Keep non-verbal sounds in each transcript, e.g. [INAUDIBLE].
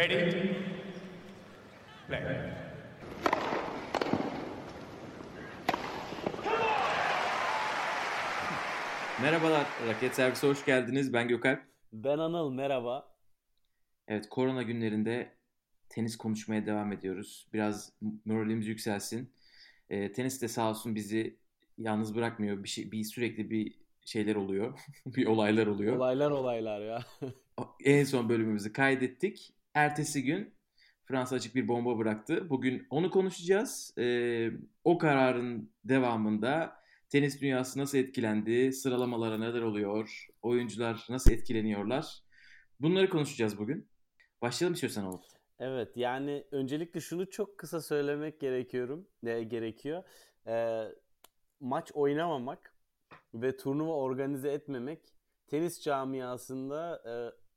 Ready? Play. Merhabalar, Raket Servisi hoş geldiniz. Ben Gökalp. Ben Anıl, merhaba. Evet, korona günlerinde tenis konuşmaya devam ediyoruz. Biraz moralimiz yükselsin. E, tenis de sağ olsun bizi yalnız bırakmıyor. Bir şey, bir sürekli bir şeyler oluyor, [LAUGHS] bir olaylar oluyor. Olaylar olaylar ya. [LAUGHS] en son bölümümüzü kaydettik. Ertesi gün Fransa açık bir bomba bıraktı. Bugün onu konuşacağız. E, o kararın devamında tenis dünyası nasıl etkilendi, sıralamalara neler oluyor, oyuncular nasıl etkileniyorlar. Bunları konuşacağız bugün. Başlayalım istiyorsan Oğuz. Evet yani öncelikle şunu çok kısa söylemek gerekiyorum, e, gerekiyor. E, maç oynamamak ve turnuva organize etmemek tenis camiasında e,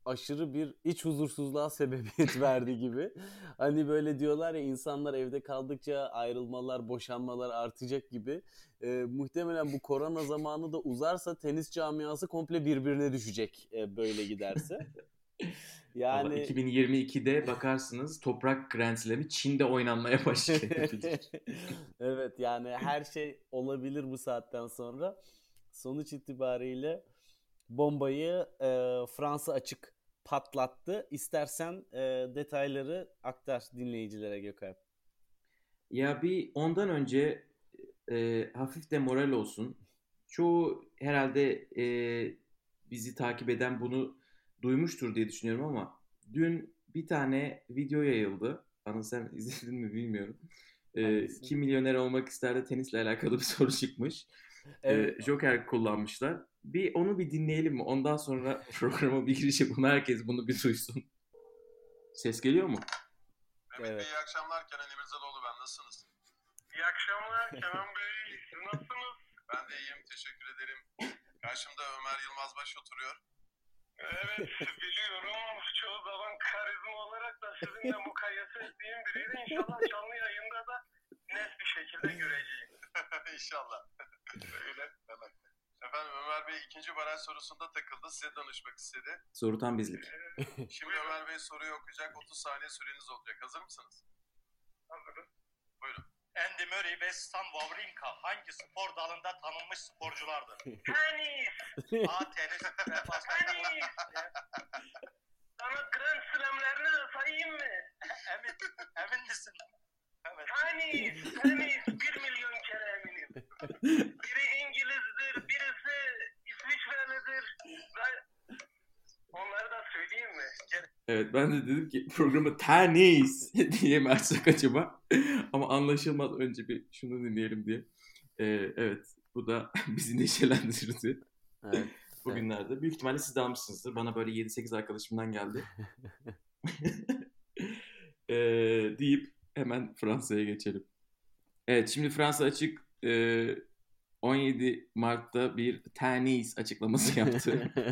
aşırı bir iç huzursuzluğa sebebiyet [LAUGHS] verdi gibi. Hani böyle diyorlar ya insanlar evde kaldıkça ayrılmalar, boşanmalar artacak gibi. E, muhtemelen bu korona zamanı da uzarsa tenis camiası komple birbirine düşecek e, böyle giderse. [LAUGHS] Yani Ama 2022'de bakarsınız Toprak Grand Slam'i Çin'de oynanmaya başlayabilir. [LAUGHS] evet yani her şey olabilir bu saatten sonra. Sonuç itibariyle bombayı e, Fransa açık patlattı. İstersen e, detayları aktar dinleyicilere Gökhan. Ya bir ondan önce e, hafif de moral olsun. Çoğu herhalde e, bizi takip eden bunu duymuştur diye düşünüyorum ama dün bir tane video yayıldı. Anıl sen izledin mi bilmiyorum. Ee, kim milyoner olmak ister de tenisle alakalı bir [LAUGHS] soru çıkmış. Evet. Joker kullanmışlar. Bir onu bir dinleyelim mi? Ondan sonra [LAUGHS] programa bir giriş yapalım. Herkes bunu bir duysun. Ses geliyor mu? Mehmet evet. Bey iyi akşamlar. Kenan Emirzalıoğlu ben. Nasılsınız? İyi akşamlar Kenan Bey. Siz nasılsınız? Ben de iyiyim. Teşekkür ederim. Karşımda Ömer Yılmazbaş oturuyor. Evet biliyorum. Çoğu zaman karizma olarak da sizinle mukayese ettiğim biriydi. İnşallah canlı yayında da net bir şekilde göreceğiz. [LAUGHS] İnşallah. Öyle demek. Efendim Ömer Bey ikinci baraj sorusunda takıldı. Size danışmak istedi. Soru tam bizlik. Ee, [LAUGHS] şimdi Ömer Bey soruyu okuyacak. 30 saniye süreniz olacak. Hazır mısınız? Hazırım. Buyurun. Andy Murray ve Stan Wawrinka hangi spor dalında tanınmış sporculardır? [LAUGHS] Tenis. A. Tenis. Tenis. Sana Grand Slam'lerini sayayım mı? emin, emin misin? Evet. Tenis. [LAUGHS] Tenis. Bir milyon kere eminim. Biri İngilizdir, birisi İsviçrelidir. Onları da söyleyeyim mi? Evet ben de dedim ki programı tenis [LAUGHS] diye mi açsak acaba? Ama anlaşılmaz önce bir şunu dinleyelim diye. Ee, evet bu da [LAUGHS] bizi neşelendirdi. Evet. Bugünlerde. Evet. Büyük ihtimalle siz de almışsınızdır. Bana böyle 7-8 arkadaşımdan geldi. ee, deyip hemen Fransa'ya geçelim. Evet şimdi Fransa açık e, 17 Mart'ta bir tenis açıklaması [LAUGHS] yaptı. [LAUGHS]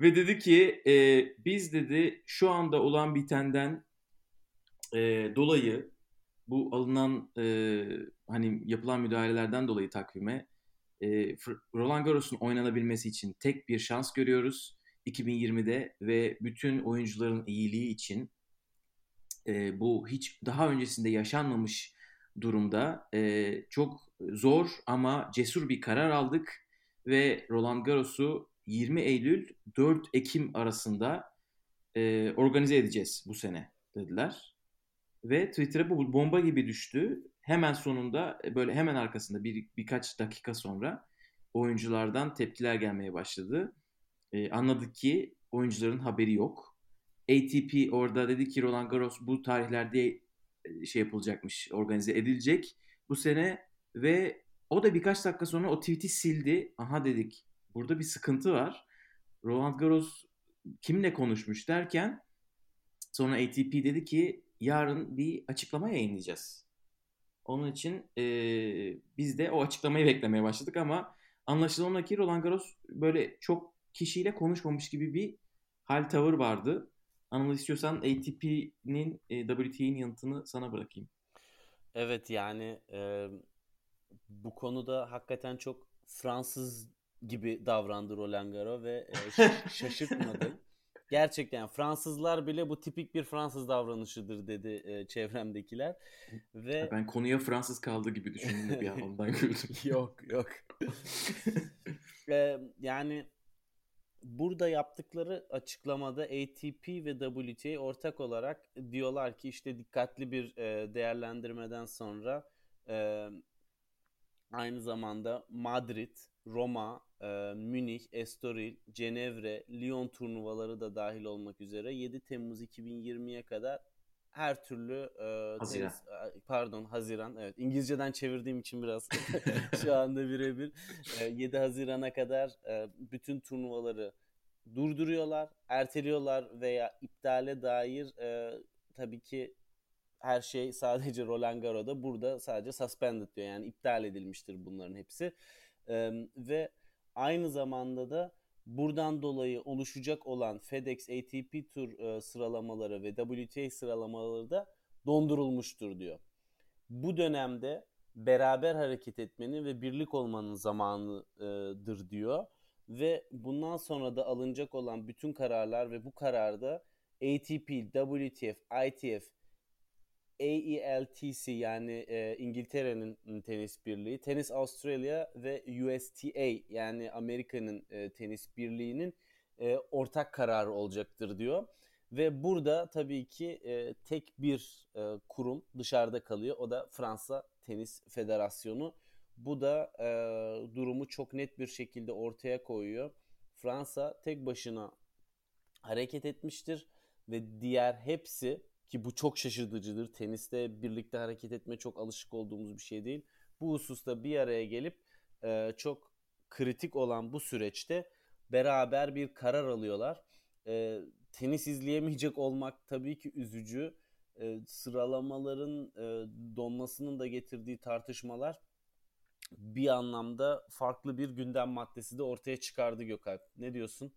Ve dedi ki e, biz dedi şu anda olan bitenden e, dolayı bu alınan e, hani yapılan müdahalelerden dolayı takvime e, Roland Garros'un oynanabilmesi için tek bir şans görüyoruz 2020'de ve bütün oyuncuların iyiliği için e, bu hiç daha öncesinde yaşanmamış durumda e, çok zor ama cesur bir karar aldık ve Roland Garros'u 20 Eylül 4 Ekim arasında e, organize edeceğiz bu sene dediler. Ve Twitter'a bu bomba gibi düştü. Hemen sonunda böyle hemen arkasında bir birkaç dakika sonra oyunculardan tepkiler gelmeye başladı. E, anladık ki oyuncuların haberi yok. ATP orada dedi ki Roland Garros bu tarihlerde e, şey yapılacakmış, organize edilecek bu sene ve o da birkaç dakika sonra o tweet'i sildi. Aha dedik burada bir sıkıntı var. Roland Garros kimle konuşmuş derken sonra ATP dedi ki yarın bir açıklama yayınlayacağız. Onun için e, biz de o açıklamayı beklemeye başladık ama anlaşılan ki Roland Garros böyle çok kişiyle konuşmamış gibi bir hal tavır vardı. Anıl istiyorsan ATP'nin e, WTA'nin yanıtını sana bırakayım. Evet yani e, bu konuda hakikaten çok Fransız gibi davrandı Roland Garros ve e, [LAUGHS] şaşırtmadı. Gerçekten Fransızlar bile bu tipik bir Fransız davranışıdır dedi e, çevremdekiler. Ve Ben konuya Fransız kaldı gibi düşündüm bir an ondan [LAUGHS] güldüm. yok yok. Ee, [LAUGHS] yani burada yaptıkları açıklamada ATP ve WTA ortak olarak diyorlar ki işte dikkatli bir e, değerlendirmeden sonra e, aynı zamanda Madrid, Roma, e, Münih, Estoril, Cenevre, Lyon turnuvaları da dahil olmak üzere 7 Temmuz 2020'ye kadar her türlü e, Haziran. tenis- pardon Haziran. Evet İngilizceden çevirdiğim için biraz [LAUGHS] şu anda birebir. E, 7 Haziran'a kadar e, bütün turnuvaları durduruyorlar, erteliyorlar veya iptale dair e, tabii ki her şey sadece Roland Garros'da burada sadece suspended diyor. Yani iptal edilmiştir bunların hepsi. E, ve aynı zamanda da buradan dolayı oluşacak olan FedEx ATP Tour e, sıralamaları ve WTA sıralamaları da dondurulmuştur diyor. Bu dönemde beraber hareket etmenin ve birlik olmanın zamanıdır diyor ve bundan sonra da alınacak olan bütün kararlar ve bu kararda ATP, WTF, ITF, AELTC yani e, İngiltere'nin tenis birliği, Tenis Australia ve USTA yani Amerika'nın e, tenis birliğinin e, ortak kararı olacaktır diyor. Ve burada tabii ki e, tek bir e, kurum dışarıda kalıyor. O da Fransa Tenis Federasyonu. Bu da e, durumu çok net bir şekilde ortaya koyuyor. Fransa tek başına hareket etmiştir ve diğer hepsi ki bu çok şaşırtıcıdır. Teniste birlikte hareket etme çok alışık olduğumuz bir şey değil. Bu hususta bir araya gelip e, çok kritik olan bu süreçte beraber bir karar alıyorlar. E, tenis izleyemeyecek olmak tabii ki üzücü. E, sıralamaların e, donmasının da getirdiği tartışmalar bir anlamda farklı bir gündem maddesi de ortaya çıkardı Gökalp. Ne diyorsun?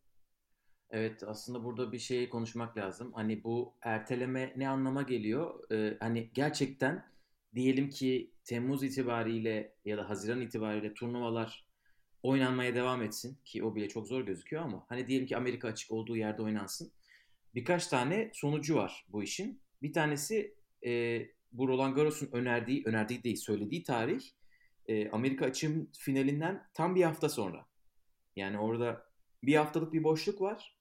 Evet aslında burada bir şey konuşmak lazım. Hani bu erteleme ne anlama geliyor? Ee, hani gerçekten diyelim ki Temmuz itibariyle ya da Haziran itibariyle turnuvalar oynanmaya devam etsin ki o bile çok zor gözüküyor ama hani diyelim ki Amerika açık olduğu yerde oynansın. Birkaç tane sonucu var bu işin. Bir tanesi e, bu Roland Garros'un önerdiği, önerdiği değil söylediği tarih e, Amerika açığın finalinden tam bir hafta sonra. Yani orada bir haftalık bir boşluk var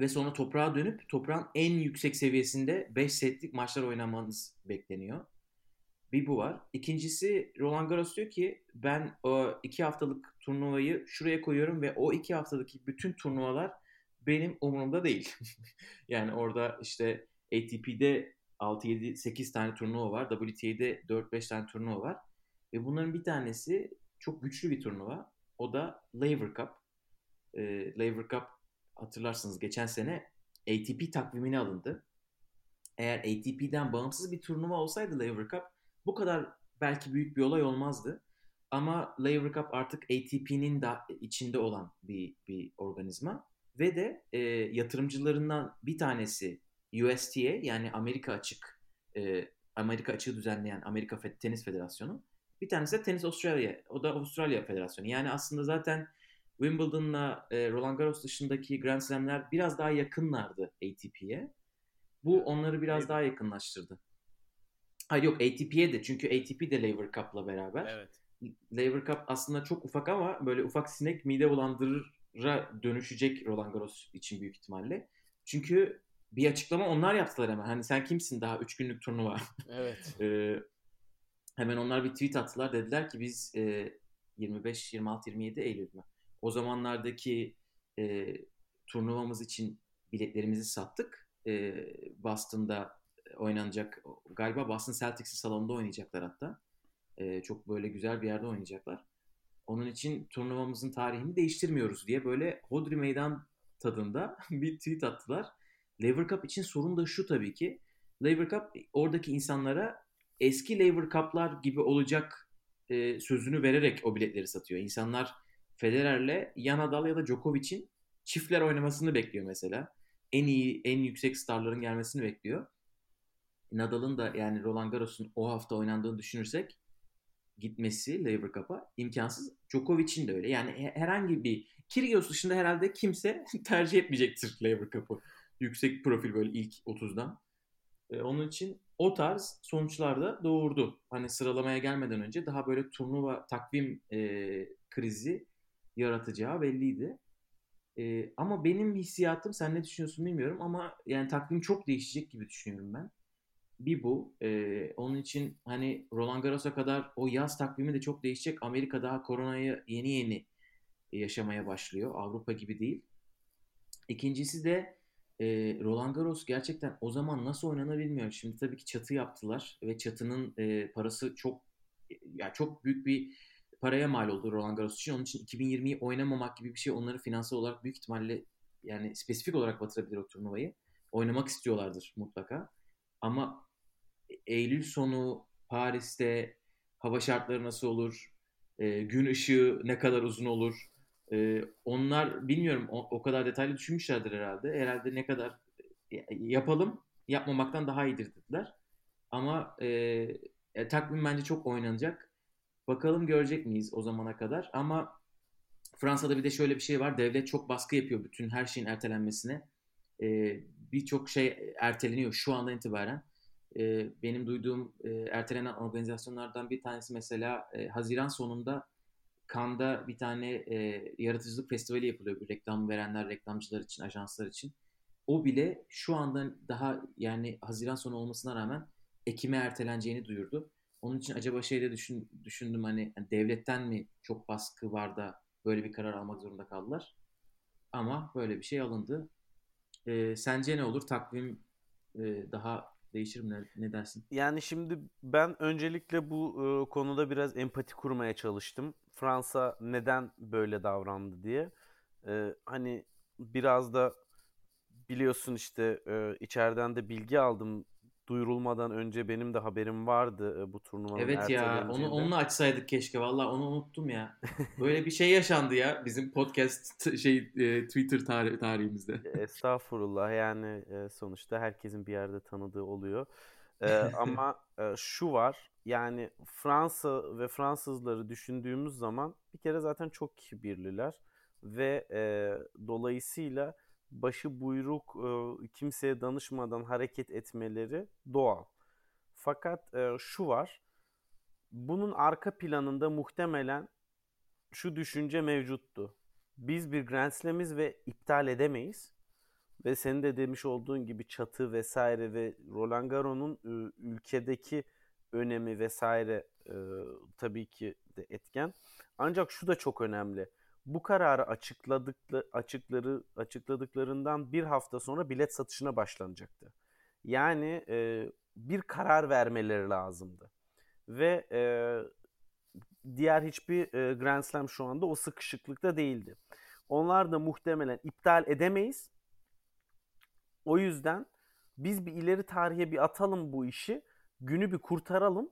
ve sonra toprağa dönüp toprağın en yüksek seviyesinde 5 setlik maçlar oynamanız bekleniyor. Bir bu var. İkincisi Roland Garros diyor ki ben o iki haftalık turnuvayı şuraya koyuyorum ve o iki haftalık bütün turnuvalar benim umurumda değil. [LAUGHS] yani orada işte ATP'de 6, 7, 8 tane turnuva var. WTA'de 4-5 tane turnuva var. Ve bunların bir tanesi çok güçlü bir turnuva. O da Laver Cup. E, Laver Cup hatırlarsınız geçen sene ATP takvimine alındı. Eğer ATP'den bağımsız bir turnuva olsaydı Laver Cup bu kadar belki büyük bir olay olmazdı. Ama Laver Cup artık ATP'nin de içinde olan bir, bir organizma. Ve de e, yatırımcılarından bir tanesi USTA yani Amerika açık e, Amerika açığı düzenleyen Amerika Tenis Federasyonu. Bir tanesi de Tenis Australia. O da Avustralya Federasyonu. Yani aslında zaten Wimbledon'la e, Roland Garros dışındaki Grand Slam'ler biraz daha yakınlardı ATP'ye. Bu onları biraz daha yakınlaştırdı. Hayır yok ATP'ye de çünkü ATP de Laver Cup'la beraber. Evet. Laver Cup aslında çok ufak ama böyle ufak sinek mide bulandırıra dönüşecek Roland Garros için büyük ihtimalle. Çünkü bir açıklama onlar yaptılar hemen. Hani sen kimsin daha 3 günlük turnuva. Evet. [LAUGHS] Ee, hemen onlar bir tweet attılar. Dediler ki biz e, 25, 26, 27 Eylül mü? O zamanlardaki e, turnuvamız için biletlerimizi sattık. E, Boston'da oynanacak. Galiba Boston Celtics'in salonunda oynayacaklar hatta. E, çok böyle güzel bir yerde oynayacaklar. Onun için turnuvamızın tarihini değiştirmiyoruz diye böyle hodri meydan tadında [LAUGHS] bir tweet attılar. Lever Cup için sorun da şu tabii ki. Lever Cup oradaki insanlara eski Lever Cup'lar gibi olacak e, sözünü vererek o biletleri satıyor. İnsanlar Federer'le ya Nadal ya da Djokovic'in çiftler oynamasını bekliyor mesela. En iyi, en yüksek starların gelmesini bekliyor. Nadal'ın da yani Roland Garros'un o hafta oynandığını düşünürsek gitmesi Lever Cup'a imkansız. Djokovic'in de öyle. Yani he- herhangi bir Kyrgios dışında herhalde kimse [LAUGHS] tercih etmeyecektir Lever Cup'ı. Yüksek profil böyle ilk 30'dan. Ee, onun için o tarz sonuçlar da doğurdu. Hani sıralamaya gelmeden önce daha böyle turnuva takvim e, krizi yaratacağı belliydi. E, ama benim hissiyatım sen ne düşünüyorsun bilmiyorum ama yani takvim çok değişecek gibi düşünüyorum ben. Bir bu. E, onun için hani Roland Garros'a kadar o yaz takvimi de çok değişecek. Amerika daha koronayı yeni yeni yaşamaya başlıyor. Avrupa gibi değil. İkincisi de e, Roland Garros gerçekten o zaman nasıl oynanır bilmiyorum. Şimdi tabii ki çatı yaptılar ve çatının e, parası çok ya çok büyük bir paraya mal oldu Roland Garros için. Onun için 2020'yi oynamamak gibi bir şey onları finansal olarak büyük ihtimalle yani spesifik olarak batırabilir o turnuvayı. Oynamak istiyorlardır mutlaka. Ama Eylül sonu Paris'te hava şartları nasıl olur? E, gün ışığı ne kadar uzun olur? E, onlar bilmiyorum o, o kadar detaylı düşünmüşlerdir herhalde. Herhalde ne kadar e, yapalım yapmamaktan daha iyidir dediler. Ama e, e, takvim bence çok oynanacak. Bakalım görecek miyiz o zamana kadar. Ama Fransa'da bir de şöyle bir şey var. Devlet çok baskı yapıyor bütün her şeyin ertelenmesine. E, Birçok şey erteleniyor şu andan itibaren. E, benim duyduğum e, ertelenen organizasyonlardan bir tanesi mesela e, Haziran sonunda Cannes'da bir tane e, yaratıcılık festivali yapılıyor. Bir reklam verenler, reklamcılar için, ajanslar için. O bile şu andan daha yani Haziran sonu olmasına rağmen Ekim'e erteleneceğini duyurdu. Onun için acaba şeyde düşün, düşündüm hani yani devletten mi çok baskı var da böyle bir karar almak zorunda kaldılar. Ama böyle bir şey alındı. E, sence ne olur? Takvim e, daha değişir mi? Ne, ne dersin? Yani şimdi ben öncelikle bu e, konuda biraz empati kurmaya çalıştım. Fransa neden böyle davrandı diye. E, hani biraz da biliyorsun işte e, içeriden de bilgi aldım. Duyurulmadan önce benim de haberim vardı bu turnuvanın Evet ya onu onunla açsaydık keşke vallahi onu unuttum ya. Böyle bir şey yaşandı ya bizim podcast şey e, Twitter tarih- tarihimizde. Estağfurullah yani e, sonuçta herkesin bir yerde tanıdığı oluyor. [LAUGHS] E, ama e, şu var yani Fransa ve Fransızları düşündüğümüz zaman bir kere zaten çok kibirliler ve e, dolayısıyla başı buyruk e, kimseye danışmadan hareket etmeleri doğal. Fakat e, şu var bunun arka planında muhtemelen şu düşünce mevcuttu. Biz bir Grand Slam'iz ve iptal edemeyiz. Ve senin de demiş olduğun gibi çatı vesaire ve Roland Garros'un e, ülkedeki önemi vesaire tabii ki de etken. Ancak şu da çok önemli. Bu kararı açıkladıklı, açıkları açıkladıklarından bir hafta sonra bilet satışına başlanacaktı. Yani e, bir karar vermeleri lazımdı. Ve e, diğer hiçbir e, Grand Slam şu anda o sıkışıklıkta değildi. Onlar da muhtemelen iptal edemeyiz. O yüzden biz bir ileri tarihe bir atalım bu işi. Günü bir kurtaralım.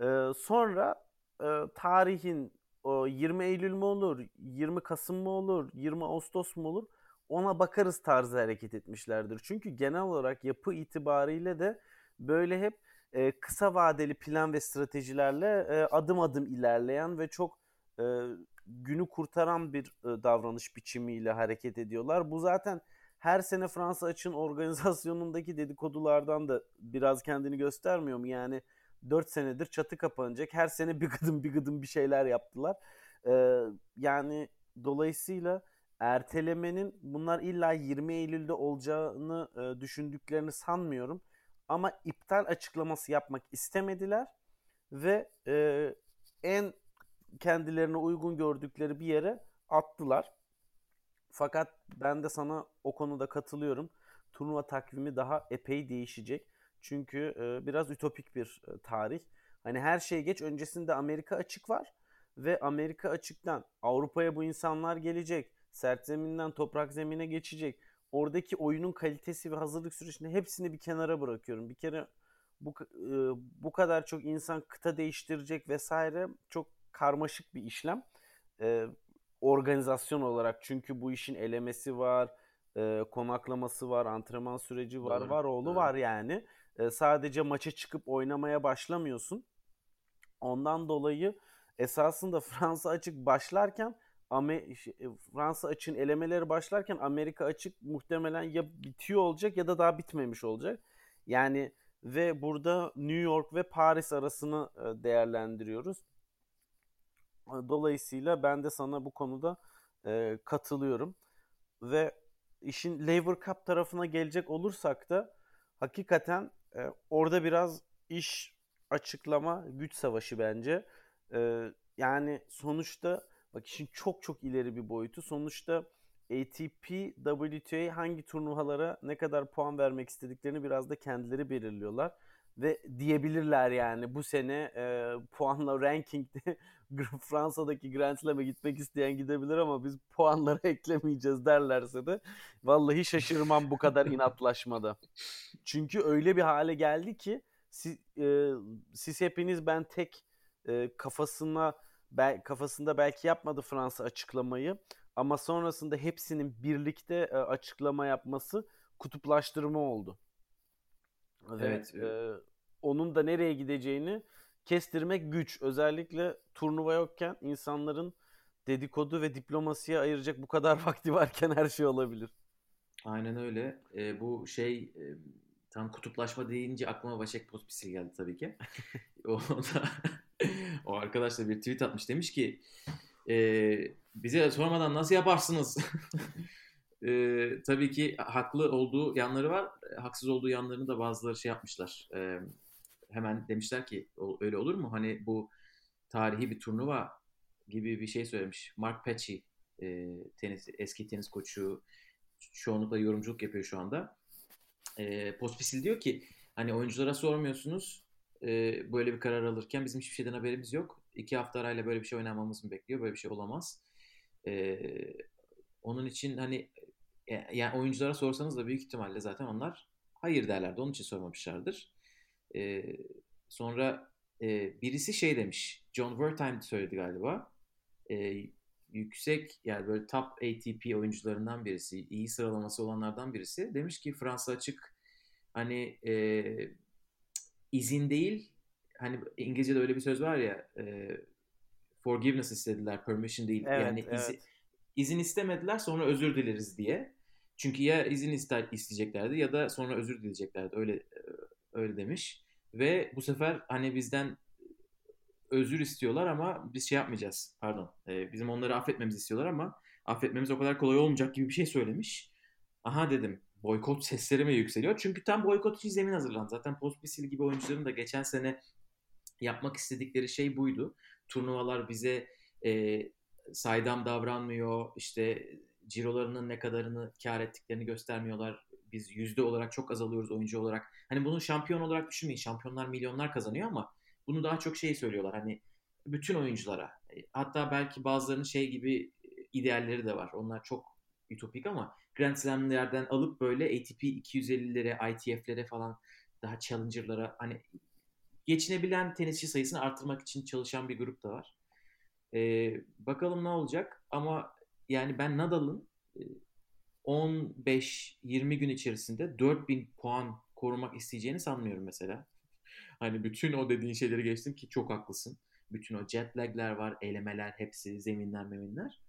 Ee, sonra e, tarihin 20 Eylül mü olur, 20 Kasım mı olur, 20 Ağustos mu olur ona bakarız tarzı hareket etmişlerdir. Çünkü genel olarak yapı itibariyle de böyle hep e, kısa vadeli plan ve stratejilerle e, adım adım ilerleyen ve çok e, günü kurtaran bir davranış biçimiyle hareket ediyorlar. Bu zaten her sene Fransa Açın [LAUGHS] organizasyonundaki dedikodulardan da biraz kendini göstermiyor mu? Yani 4 senedir çatı kapanacak. Her sene bir gıdım bir gıdım bir şeyler yaptılar. Ee, yani dolayısıyla ertelemenin bunlar illa 20 Eylül'de olacağını e, düşündüklerini sanmıyorum. Ama iptal açıklaması yapmak istemediler ve e, en kendilerine uygun gördükleri bir yere attılar. Fakat ben de sana o konuda katılıyorum. Turnuva takvimi daha epey değişecek. Çünkü e, biraz ütopik bir e, tarih. Hani her şey geç öncesinde Amerika açık var ve Amerika açıktan Avrupa'ya bu insanlar gelecek. Sert zeminden toprak zemine geçecek. Oradaki oyunun kalitesi ve hazırlık sürecinde hepsini bir kenara bırakıyorum. Bir kere bu e, bu kadar çok insan kıta değiştirecek vesaire çok karmaşık bir işlem. E, organizasyon olarak çünkü bu işin elemesi var, e, konaklaması var, antrenman süreci var, Doğru, var oğlu doğru. var yani. E, sadece maça çıkıp oynamaya başlamıyorsun. Ondan dolayı esasında [LAUGHS] Fransa açık başlarken şey, e, Fransa açığın elemeleri başlarken Amerika açık muhtemelen ya bitiyor olacak ya da daha bitmemiş olacak. Yani ve burada New York ve Paris arasını e, değerlendiriyoruz. Dolayısıyla ben de sana bu konuda e, katılıyorum. Ve işin Lever Cup tarafına gelecek olursak da hakikaten e, orada biraz iş açıklama güç savaşı bence. E, yani sonuçta bak işin çok çok ileri bir boyutu. Sonuçta ATP, WTA hangi turnuvalara ne kadar puan vermek istediklerini biraz da kendileri belirliyorlar. Ve diyebilirler yani bu sene e, puanla rankingde [LAUGHS] Fransa'daki Grand Slam'e gitmek isteyen gidebilir ama biz puanları [LAUGHS] eklemeyeceğiz derlerse de vallahi şaşırmam bu kadar [LAUGHS] inatlaşmada. Çünkü öyle bir hale geldi ki siz, e, siz hepiniz ben tek e, kafasına bel, kafasında belki yapmadı Fransa açıklamayı ama sonrasında hepsinin birlikte e, açıklama yapması kutuplaştırma oldu. Evet. Ve, e, onun da nereye gideceğini kestirmek güç. Özellikle turnuva yokken insanların dedikodu ve diplomasiye ayıracak bu kadar [LAUGHS] vakti varken her şey olabilir. Aynen öyle. E, bu şey e, tam kutuplaşma deyince aklıma Vaşek Pospisil geldi tabii ki. [LAUGHS] o da o arkadaş da bir tweet atmış demiş ki e, bize sormadan nasıl yaparsınız? [LAUGHS] e, tabii ki haklı olduğu yanları var. Haksız olduğu yanlarını da bazıları şey yapmışlar. E, hemen demişler ki öyle olur mu? Hani bu tarihi bir turnuva gibi bir şey söylemiş. Mark Pecci e, tenis, eski tenis koçu çoğunlukla yorumculuk yapıyor şu anda. E, Pospisil diyor ki hani oyunculara sormuyorsunuz e, böyle bir karar alırken bizim hiçbir şeyden haberimiz yok. İki hafta arayla böyle bir şey oynamamız mı bekliyor? Böyle bir şey olamaz. E, onun için hani e, yani oyunculara sorsanız da büyük ihtimalle zaten onlar hayır derlerdi. Onun için sormamışlardır. E, sonra e, birisi şey demiş. John Wertheim söyledi galiba. E, yüksek yani böyle top ATP oyuncularından birisi, iyi sıralaması olanlardan birisi demiş ki Fransa açık hani e, izin değil hani İngilizce'de öyle bir söz var ya e, forgiveness istediler, permission değil. Evet, yani evet. izin, izin istemediler sonra özür dileriz diye. Çünkü ya izin ister isteyeceklerdi ya da sonra özür dileyeceklerdi. Öyle öyle demiş. Ve bu sefer hani bizden özür istiyorlar ama biz şey yapmayacağız. Pardon. E, bizim onları affetmemizi istiyorlar ama affetmemiz o kadar kolay olmayacak gibi bir şey söylemiş. Aha dedim. Boykot sesleri mi yükseliyor? Çünkü tam boykot için zemin hazırlandı. Zaten Pospisil gibi oyuncuların da geçen sene yapmak istedikleri şey buydu. Turnuvalar bize e, saydam davranmıyor. İşte cirolarının ne kadarını kar ettiklerini göstermiyorlar. Biz yüzde olarak çok azalıyoruz oyuncu olarak. Hani bunu şampiyon olarak düşünmeyin. Şampiyonlar milyonlar kazanıyor ama bunu daha çok şey söylüyorlar. Hani bütün oyunculara. Hatta belki bazılarının şey gibi idealleri de var. Onlar çok ütopik ama Grand Slam'lerden alıp böyle ATP 250'lere, ITF'lere falan daha challenger'lara hani geçinebilen tenisçi sayısını artırmak için çalışan bir grup da var. Ee, bakalım ne olacak ama yani ben Nadal'ın 15-20 gün içerisinde 4000 puan korumak isteyeceğini sanmıyorum mesela. Hani bütün o dediğin şeyleri geçtim ki çok haklısın. Bütün o jet lag'ler var, elemeler hepsi, zeminler meminler.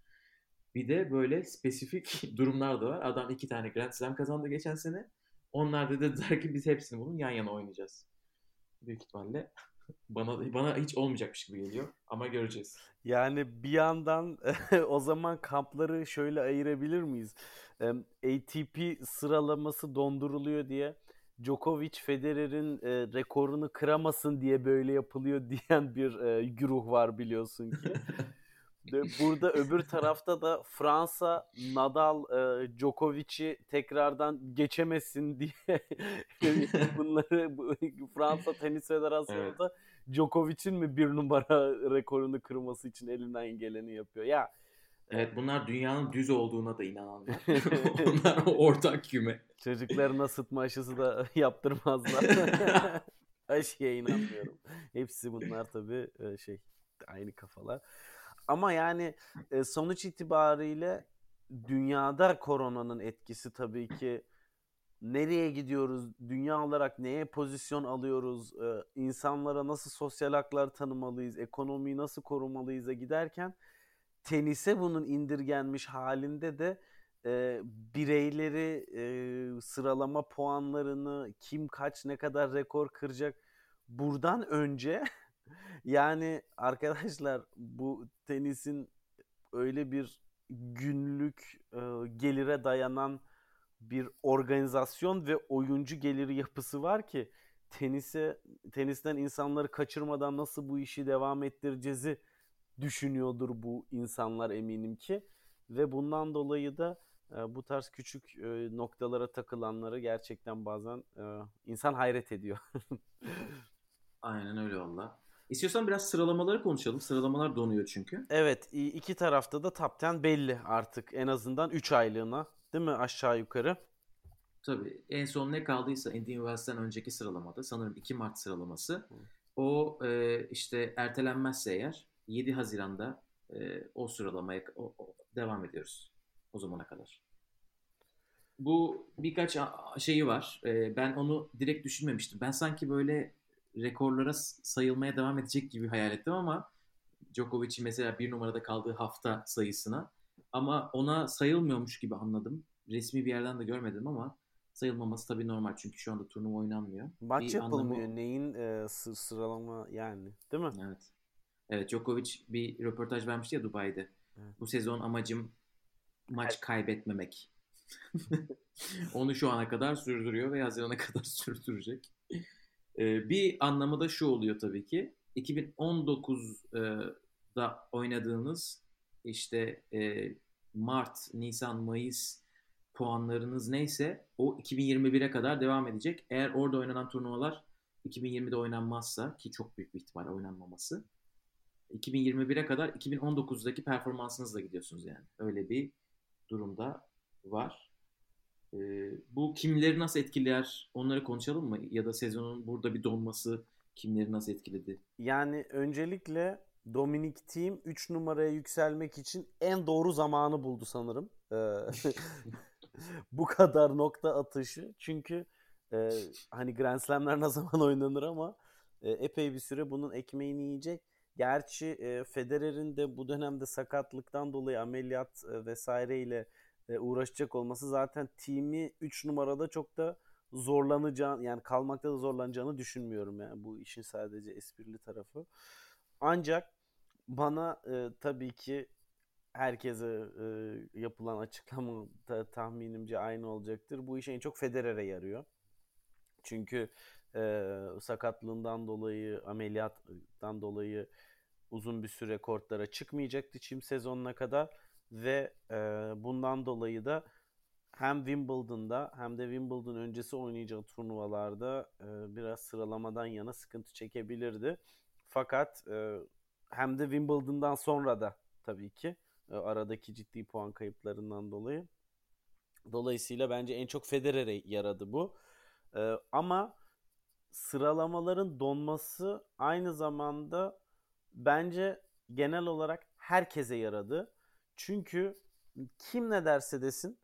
Bir de böyle spesifik [LAUGHS] durumlar da var. Adam iki tane Grand Slam kazandı geçen sene. Onlar da dediler ki biz hepsini bunun yan yana oynayacağız. Büyük ihtimalle bana bana hiç olmayacakmış gibi geliyor ama göreceğiz. Yani bir yandan [LAUGHS] o zaman kampları şöyle ayırabilir miyiz? ATP sıralaması donduruluyor diye Djokovic Federer'in e, rekorunu kıramasın diye böyle yapılıyor [LAUGHS] diyen bir e, güruh var biliyorsun ki. [LAUGHS] Burada öbür tarafta da Fransa Nadal e, Djokovic'i tekrardan geçemesin [LAUGHS] diye bunları [LAUGHS] Fransa Tenis Federasyonu evet. Djokovic'in mi bir numara rekorunu kırması için elinden geleni yapıyor. Ya Evet bunlar dünyanın düz olduğuna da inananlar. [LAUGHS] Onlar ortak küme. Çocuklarına sıtma aşısı da yaptırmazlar. Aşıya inanmıyorum. Hepsi bunlar tabii şey aynı kafalar. Ama yani sonuç itibariyle dünyada koronanın etkisi tabii ki nereye gidiyoruz, dünya olarak neye pozisyon alıyoruz, insanlara nasıl sosyal haklar tanımalıyız, ekonomiyi nasıl korumalıyız'a giderken tenise bunun indirgenmiş halinde de e, bireyleri e, sıralama puanlarını kim kaç ne kadar rekor kıracak buradan önce [LAUGHS] yani arkadaşlar bu tenisin öyle bir günlük e, gelire dayanan bir organizasyon ve oyuncu geliri yapısı var ki tenise tenisten insanları kaçırmadan nasıl bu işi devam ettireceğizi düşünüyordur bu insanlar eminim ki ve bundan dolayı da e, bu tarz küçük e, noktalara takılanları gerçekten bazen e, insan hayret ediyor. [LAUGHS] Aynen öyle valla. İstiyorsan biraz sıralamaları konuşalım. Sıralamalar donuyor çünkü. evet iki tarafta da top 10 belli artık en azından 3 aylığına değil mi aşağı yukarı? Tabii en son ne kaldıysa Indian Wells'ten önceki sıralamada sanırım 2 Mart sıralaması. O e, işte ertelenmezse eğer 7 Haziran'da e, o sıralamaya o- o- devam ediyoruz o zamana kadar. Bu birkaç şeyi var. E, ben onu direkt düşünmemiştim. Ben sanki böyle rekorlara sayılmaya devam edecek gibi hayal ettim ama Djokovic'in mesela bir numarada kaldığı hafta sayısına ama ona sayılmıyormuş gibi anladım. Resmi bir yerden de görmedim ama sayılmaması tabii normal çünkü şu anda turnuva oynanmıyor. Maç Bir yapılmıyor. anlamı- Neyin e, sı- sıralama yani değil mi? Evet. Evet Djokovic bir röportaj vermişti ya Dubai'de. Evet. Bu sezon amacım maç kaybetmemek. [LAUGHS] Onu şu ana kadar sürdürüyor ve Haziran'a kadar [LAUGHS] sürdürecek. Ee, bir anlamı da şu oluyor tabii ki. 2019'da oynadığınız işte e, Mart, Nisan, Mayıs puanlarınız neyse o 2021'e kadar devam edecek. Eğer orada oynanan turnuvalar 2020'de oynanmazsa ki çok büyük bir ihtimal oynanmaması 2021'e kadar 2019'daki performansınızla gidiyorsunuz yani. Öyle bir durumda var. Ee, bu kimleri nasıl etkiler onları konuşalım mı? Ya da sezonun burada bir donması kimleri nasıl etkiledi? Yani öncelikle Dominic Thiem 3 numaraya yükselmek için en doğru zamanı buldu sanırım. Ee, [LAUGHS] bu kadar nokta atışı. Çünkü e, hani Grand Slam'ler ne zaman [LAUGHS] oynanır ama e, epey bir süre bunun ekmeğini yiyecek. Gerçi e, Federer'in de bu dönemde sakatlıktan dolayı ameliyat e, vesaireyle e, uğraşacak olması zaten Thiem'i 3 numarada çok da zorlanacağını yani kalmakta da zorlanacağını düşünmüyorum yani bu işin sadece esprili tarafı. Ancak bana e, tabii ki herkese e, yapılan açıklama da tahminimce aynı olacaktır. Bu iş en çok Federer'e yarıyor. Çünkü e, sakatlığından dolayı, ameliyattan dolayı uzun bir süre kortlara çıkmayacaktı çim sezonuna kadar ve e, bundan dolayı da hem Wimbledon'da hem de Wimbledon öncesi oynayacağı turnuvalarda e, biraz sıralamadan yana sıkıntı çekebilirdi. Fakat e, hem de Wimbledon'dan sonra da tabii ki e, aradaki ciddi puan kayıplarından dolayı. Dolayısıyla bence en çok Federer'e yaradı bu. E, ama sıralamaların donması aynı zamanda bence genel olarak herkese yaradı. Çünkü kim ne derse desin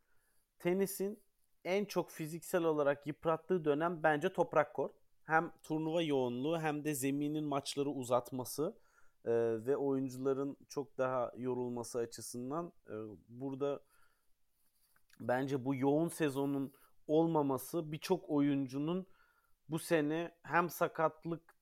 tenisin en çok fiziksel olarak yıprattığı dönem bence toprak kort. Hem turnuva yoğunluğu hem de zeminin maçları uzatması e, ve oyuncuların çok daha yorulması açısından e, burada bence bu yoğun sezonun olmaması birçok oyuncunun bu sene hem sakatlık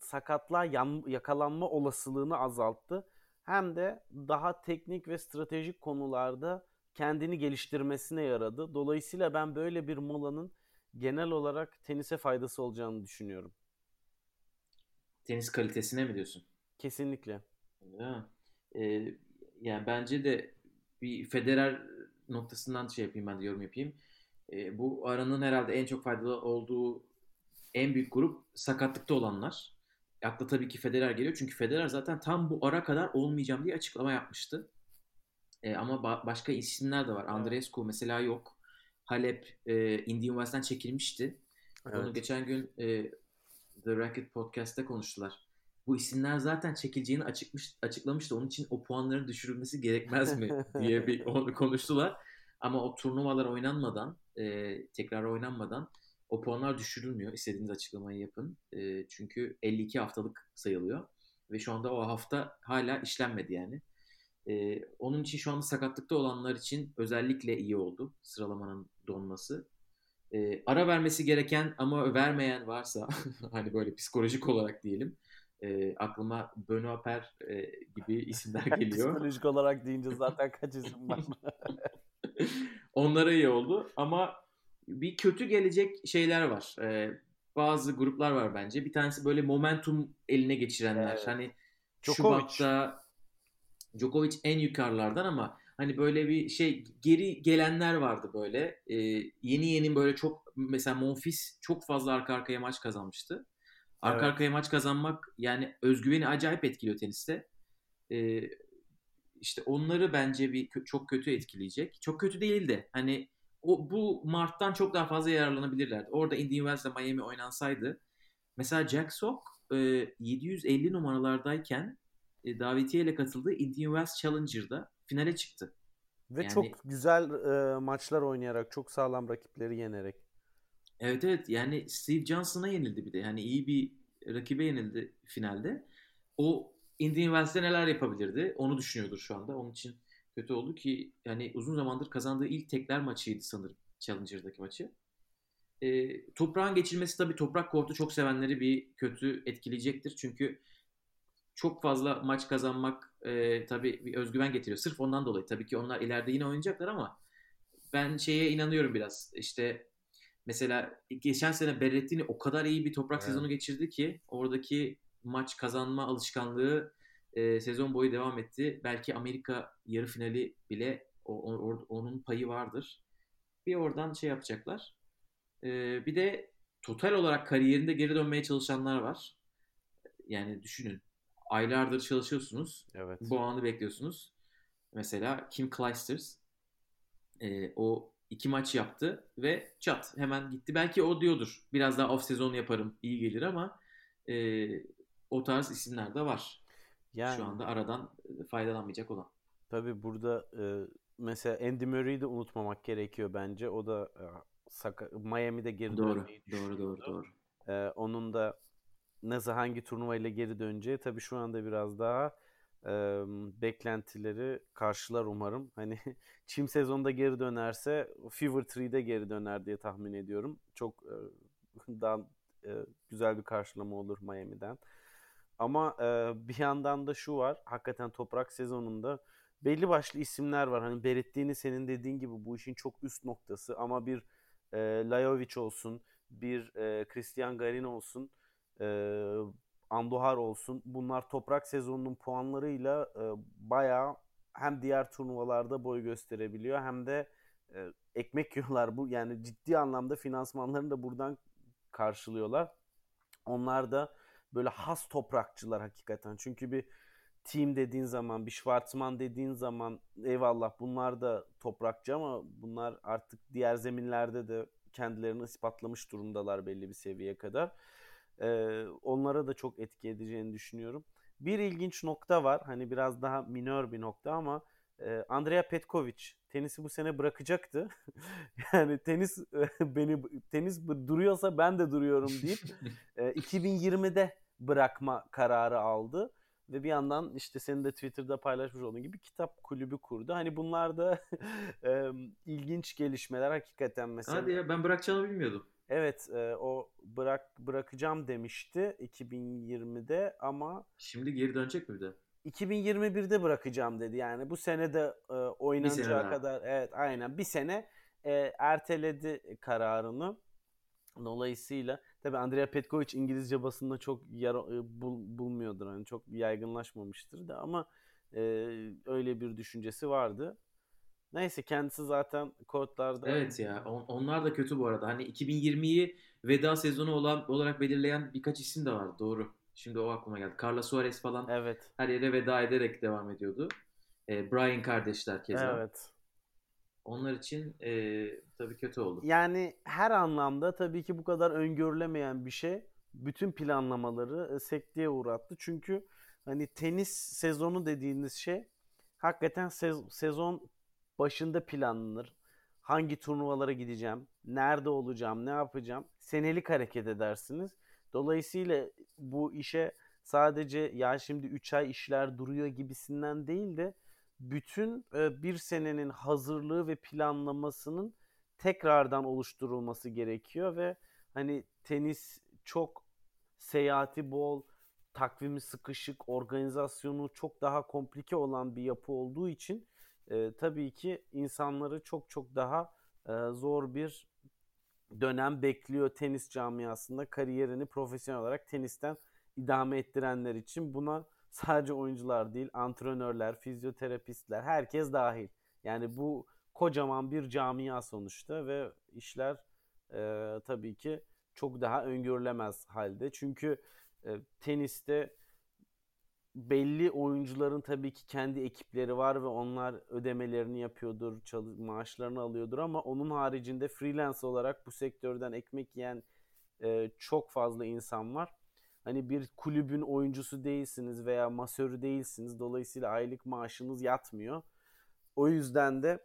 sakatlığa yan, yakalanma olasılığını azalttı hem de daha teknik ve stratejik konularda kendini geliştirmesine yaradı. Dolayısıyla ben böyle bir molanın genel olarak tenise faydası olacağını düşünüyorum. Tenis kalitesine mi diyorsun? Kesinlikle. Ya, e, yani bence de bir Federer noktasından şey yapayım ben de yorum yapayım. E, bu aranın herhalde en çok faydalı olduğu en büyük grup sakatlıkta olanlar. Akla tabii ki Federer geliyor. Çünkü Federer zaten tam bu ara kadar olmayacağım diye açıklama yapmıştı. E, ama ba- başka isimler de var. Andreescu mesela yok. Halep e, Indian Wells'ten çekilmişti. Onu Evet. geçen gün e, The Racket Podcast'te konuştular. Bu isimler zaten çekileceğini açıkmış, açıklamıştı. Onun için o puanların düşürülmesi gerekmez mi [LAUGHS] diye bir onu konuştular. Ama o turnuvalar oynanmadan, e, tekrar oynanmadan o puanlar düşürülmüyor. İstediğiniz açıklamayı yapın. E, çünkü 52 haftalık sayılıyor. Ve şu anda o hafta hala işlenmedi yani. E, onun için şu anda sakatlıkta olanlar için özellikle iyi oldu sıralamanın donması. E, ara vermesi gereken ama vermeyen varsa [LAUGHS] hani böyle psikolojik olarak diyelim e, aklıma Per e, gibi isimler [LAUGHS] geliyor. Psikolojik olarak deyince zaten kaç isim var. Onlara iyi oldu ama bir kötü gelecek şeyler var. Ee, bazı gruplar var bence. Bir tanesi böyle momentum eline geçirenler. Evet. Hani Djokovic. Şubat'ta Djokovic en yukarılardan ama hani böyle bir şey geri gelenler vardı böyle. Ee, yeni yeni böyle çok mesela Monfils çok fazla arka arkaya maç kazanmıştı. Arka Evet. arkaya maç kazanmak yani özgüveni acayip etkiliyor teniste. Ee, işte onları bence bir çok kötü etkileyecek. Çok kötü değil de hani o bu Mart'tan çok daha fazla yararlanabilirlerdi. Orada Indian Wells ile Miami oynansaydı mesela Jack Sock e, 750 numaralardayken e, davetiyeyle katıldığı Indian Wells Challenger'da finale çıktı. Ve Yani- çok güzel e, maçlar oynayarak, çok sağlam rakipleri yenerek. Evet evet yani Steve Johnson'a yenildi bir de. Yani iyi bir rakibe yenildi finalde. O Indian Wells'te neler yapabilirdi onu düşünüyordur şu anda. Onun için kötü oldu ki yani uzun zamandır kazandığı ilk tekler maçıydı sanırım Challenger'daki maçı. Ee, toprağın geçilmesi tabii toprak kortu çok sevenleri bir kötü etkileyecektir. Çünkü çok fazla maç kazanmak e, tabii bir özgüven getiriyor. Sırf ondan dolayı. Tabii ki onlar ileride yine oynayacaklar ama ben şeye inanıyorum biraz. İşte mesela geçen sene Berrettini o kadar iyi bir toprak Evet. sezonu geçirdi ki oradaki maç kazanma alışkanlığı e, sezon boyu devam etti. Belki Amerika yarı finali bile o, o- onun payı vardır. Bir oradan şey yapacaklar. E, bir de total olarak kariyerinde geri dönmeye çalışanlar var. Yani düşünün. Aylardır çalışıyorsunuz. Evet. Bu anı bekliyorsunuz. Mesela Kim Clijsters e, o iki maç yaptı ve çat hemen gitti. Belki o diyordur. Biraz daha off sezon yaparım iyi gelir ama e, o tarz isimler de var. Yani Şu anda aradan e, faydalanmayacak olan. tabii burada e, mesela Andy Murray'i de unutmamak gerekiyor bence. O da e, saka- Miami'de geri Doğru, dönmeyi doğru, doğru, doğru. Ee, onun da nasıl hangi turnuvayla geri döneceği tabii şu anda biraz daha e, beklentileri karşılar umarım. Hani [LAUGHS] çim sezonda geri dönerse Fever 3'de geri döner diye tahmin ediyorum. Çok e, [LAUGHS] daha e, güzel bir karşılama olur Miami'den. Ama e, bir yandan da şu var. Hakikaten toprak sezonunda belli başlı isimler var. Hani Berettini senin dediğin gibi bu işin çok üst noktası ama bir e, Lajovic olsun, bir e, Christian Garin olsun, e, Andujar olsun. Bunlar toprak sezonunun puanlarıyla e, bayağı hem diğer turnuvalarda boy gösterebiliyor hem de e, ekmek [LAUGHS] yiyorlar bu. Yani ciddi anlamda finansmanlarını da buradan karşılıyorlar. Onlar da böyle has toprakçılar hakikaten. Çünkü bir team dediğin zaman, bir Schwarzman dediğin zaman eyvallah bunlar da toprakçı ama bunlar artık diğer zeminlerde de kendilerini ispatlamış durumdalar belli bir seviyeye kadar. Ee, onlara da çok etki edeceğini düşünüyorum. Bir ilginç nokta var. Hani biraz daha minör bir nokta ama e, Andrea Petkovic tenisi bu sene bırakacaktı. [LAUGHS] yani tenis beni tenis duruyorsa ben de duruyorum deyip [LAUGHS] e, 2020'de bırakma kararı aldı. Ve bir yandan işte senin de Twitter'da paylaşmış olduğun gibi kitap kulübü kurdu. Hani bunlar da [LAUGHS] ilginç gelişmeler hakikaten mesela. Hadi ya ben bırakacağını bilmiyordum. Evet e, o bırak bırakacağım demişti 2020'de ama Şimdi geri dönecek mi bir de? 2021'de bırakacağım dedi. Yani bu sene de e, oynanacağı kadar evet aynen bir sene e, erteledi kararını. Dolayısıyla tabi Andrea Petkovic İngilizce basında çok yer bul, bulmuyordur. Hani çok yaygınlaşmamıştır da ama e, öyle bir düşüncesi vardı. Neyse kendisi zaten kodlarda Evet ya on- onlar da kötü bu arada. Hani 2020'yi veda sezonu olan olarak belirleyen birkaç isim de var. Doğru. Şimdi o aklıma geldi. Carlos Suarez falan Evet. her yere veda ederek devam ediyordu. E, Brian kardeşler keza. Evet. Onlar için e, tabii kötü oldu. Yani her anlamda tabii ki bu kadar öngörülemeyen bir şey bütün planlamaları e, sekteye uğrattı. Çünkü hani tenis sezonu dediğiniz şey hakikaten sez- sezon başında planlanır. hangi turnuvalara gideceğim, nerede olacağım, ne yapacağım senelik hareket edersiniz. Dolayısıyla bu işe sadece ya şimdi 3 ay işler duruyor gibisinden değil de bütün e, bir senenin hazırlığı ve planlamasının tekrardan oluşturulması gerekiyor ve hani tenis çok seyahati bol, takvimi sıkışık, organizasyonu çok daha komplike olan bir yapı olduğu için e, tabii ki insanları çok çok daha e, zor bir dönem bekliyor tenis camiasında kariyerini profesyonel olarak tenisten idame ettirenler için. Buna sadece oyuncular değil antrenörler, fizyoterapistler herkes dahil. Yani bu kocaman bir camia sonuçta ve işler e, tabii ki çok daha öngörülemez halde. Çünkü e, teniste belli oyuncuların tabii ki kendi ekipleri var ve onlar ödemelerini yapıyordur, çalış- maaşlarını alıyordur ama onun haricinde freelance olarak bu sektörden ekmek yiyen e, çok fazla insan var. Hani bir kulübün oyuncusu değilsiniz veya masörü değilsiniz. Dolayısıyla aylık maaşınız yatmıyor. O yüzden de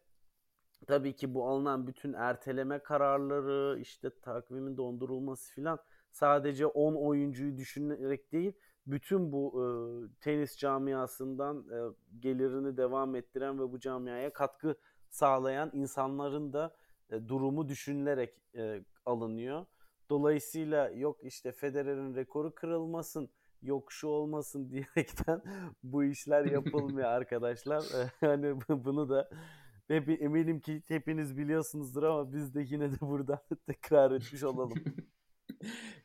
tabii ki bu alınan bütün erteleme kararları, işte takvimin dondurulması filan sadece 10 oyuncuyu düşünerek değil, bütün bu e, tenis camiasından e, gelirini devam ettiren ve bu camiaya katkı sağlayan insanların da e, durumu düşünülerek e, alınıyor. Dolayısıyla yok işte Federer'in rekoru kırılmasın, yok şu olmasın [LAUGHS] diyerekten bu işler yapılmıyor [LAUGHS] arkadaşlar. E, [LAUGHS] hani bu- bunu da hep, eminim ki hepiniz biliyorsunuzdur ama biz de yine de buradan tekrar etmiş olalım.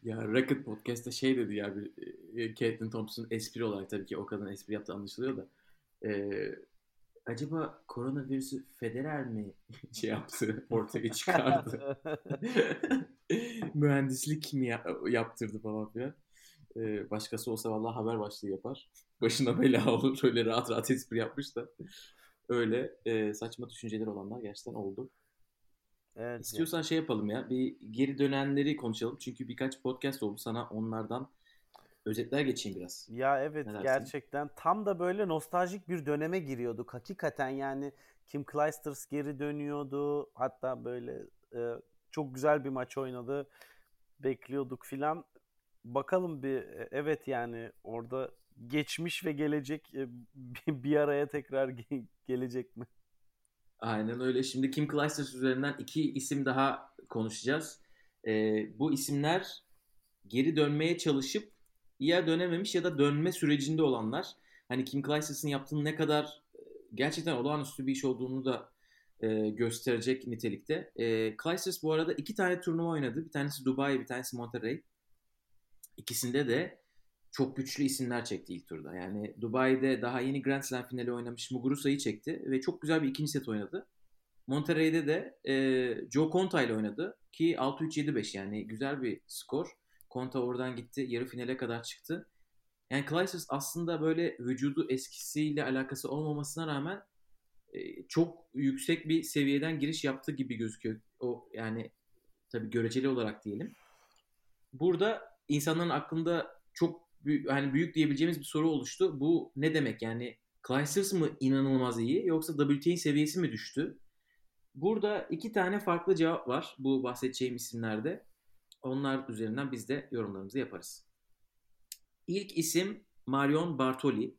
Ya Rocket Podcast'ta şey dedi ya bir e, Caitlin Thompson espri olarak tabii ki o kadın espri yaptığı anlaşılıyor da e, acaba koronavirüsü Federer mi şey yaptı ortaya çıkardı mühendislik mi ya- yaptırdı falan filan E, başkası olsa vallahi haber başlığı yapar başına bela olur [LAUGHS] öyle rahat rahat espri yapmış da öyle e, saçma düşünceler olanlar gerçekten oldu. Evet. İstiyorsan şey yapalım ya. Bir geri dönenleri konuşalım. Çünkü birkaç podcast oldu. Sana onlardan özetler geçeyim biraz. Ya evet gerçekten tam da böyle nostaljik bir döneme giriyorduk. Hakikaten yani Kim Clijsters geri dönüyordu. Hatta böyle e, çok güzel bir maç oynadı. Bekliyorduk filan. Bakalım bir e, evet yani orada geçmiş ve gelecek e, bir araya tekrar ge- gelecek mi? Aynen öyle. Şimdi Kim Clijsters üzerinden iki isim daha konuşacağız. Ee, bu isimler geri dönmeye çalışıp ya dönememiş ya da dönme sürecinde olanlar. Hani Kim Clijsters'ın yaptığının ne kadar e, gerçekten olağanüstü bir iş olduğunu da e, gösterecek nitelikte. E, Clijsters bu arada iki tane turnuva oynadı. Bir tanesi Dubai, bir tanesi Monterrey. İkisinde de çok güçlü isimler çekti ilk turda. Yani Dubai'de daha yeni Grand Slam finali oynamış Muguruza'yı çekti ve çok güzel bir ikinci set oynadı. Monterrey'de de e, Joe Conta ile oynadı ki 6-3-7-5 yani güzel bir skor. Conta oradan gitti, yarı finale kadar çıktı. Yani Clijsters aslında böyle vücudu eskisiyle alakası olmamasına rağmen çok yüksek bir seviyeden giriş yaptı gibi gözüküyor. O yani tabii göreceli olarak diyelim. Burada insanların aklında çok büyük, hani büyük diyebileceğimiz bir soru oluştu. Bu ne demek yani Clijsters mı inanılmaz iyi yoksa WTA seviyesi mi düştü? Burada iki tane farklı cevap var bu bahsedeceğim isimlerde. Onlar üzerinden biz de yorumlarımızı yaparız. İlk isim Marion Bartoli.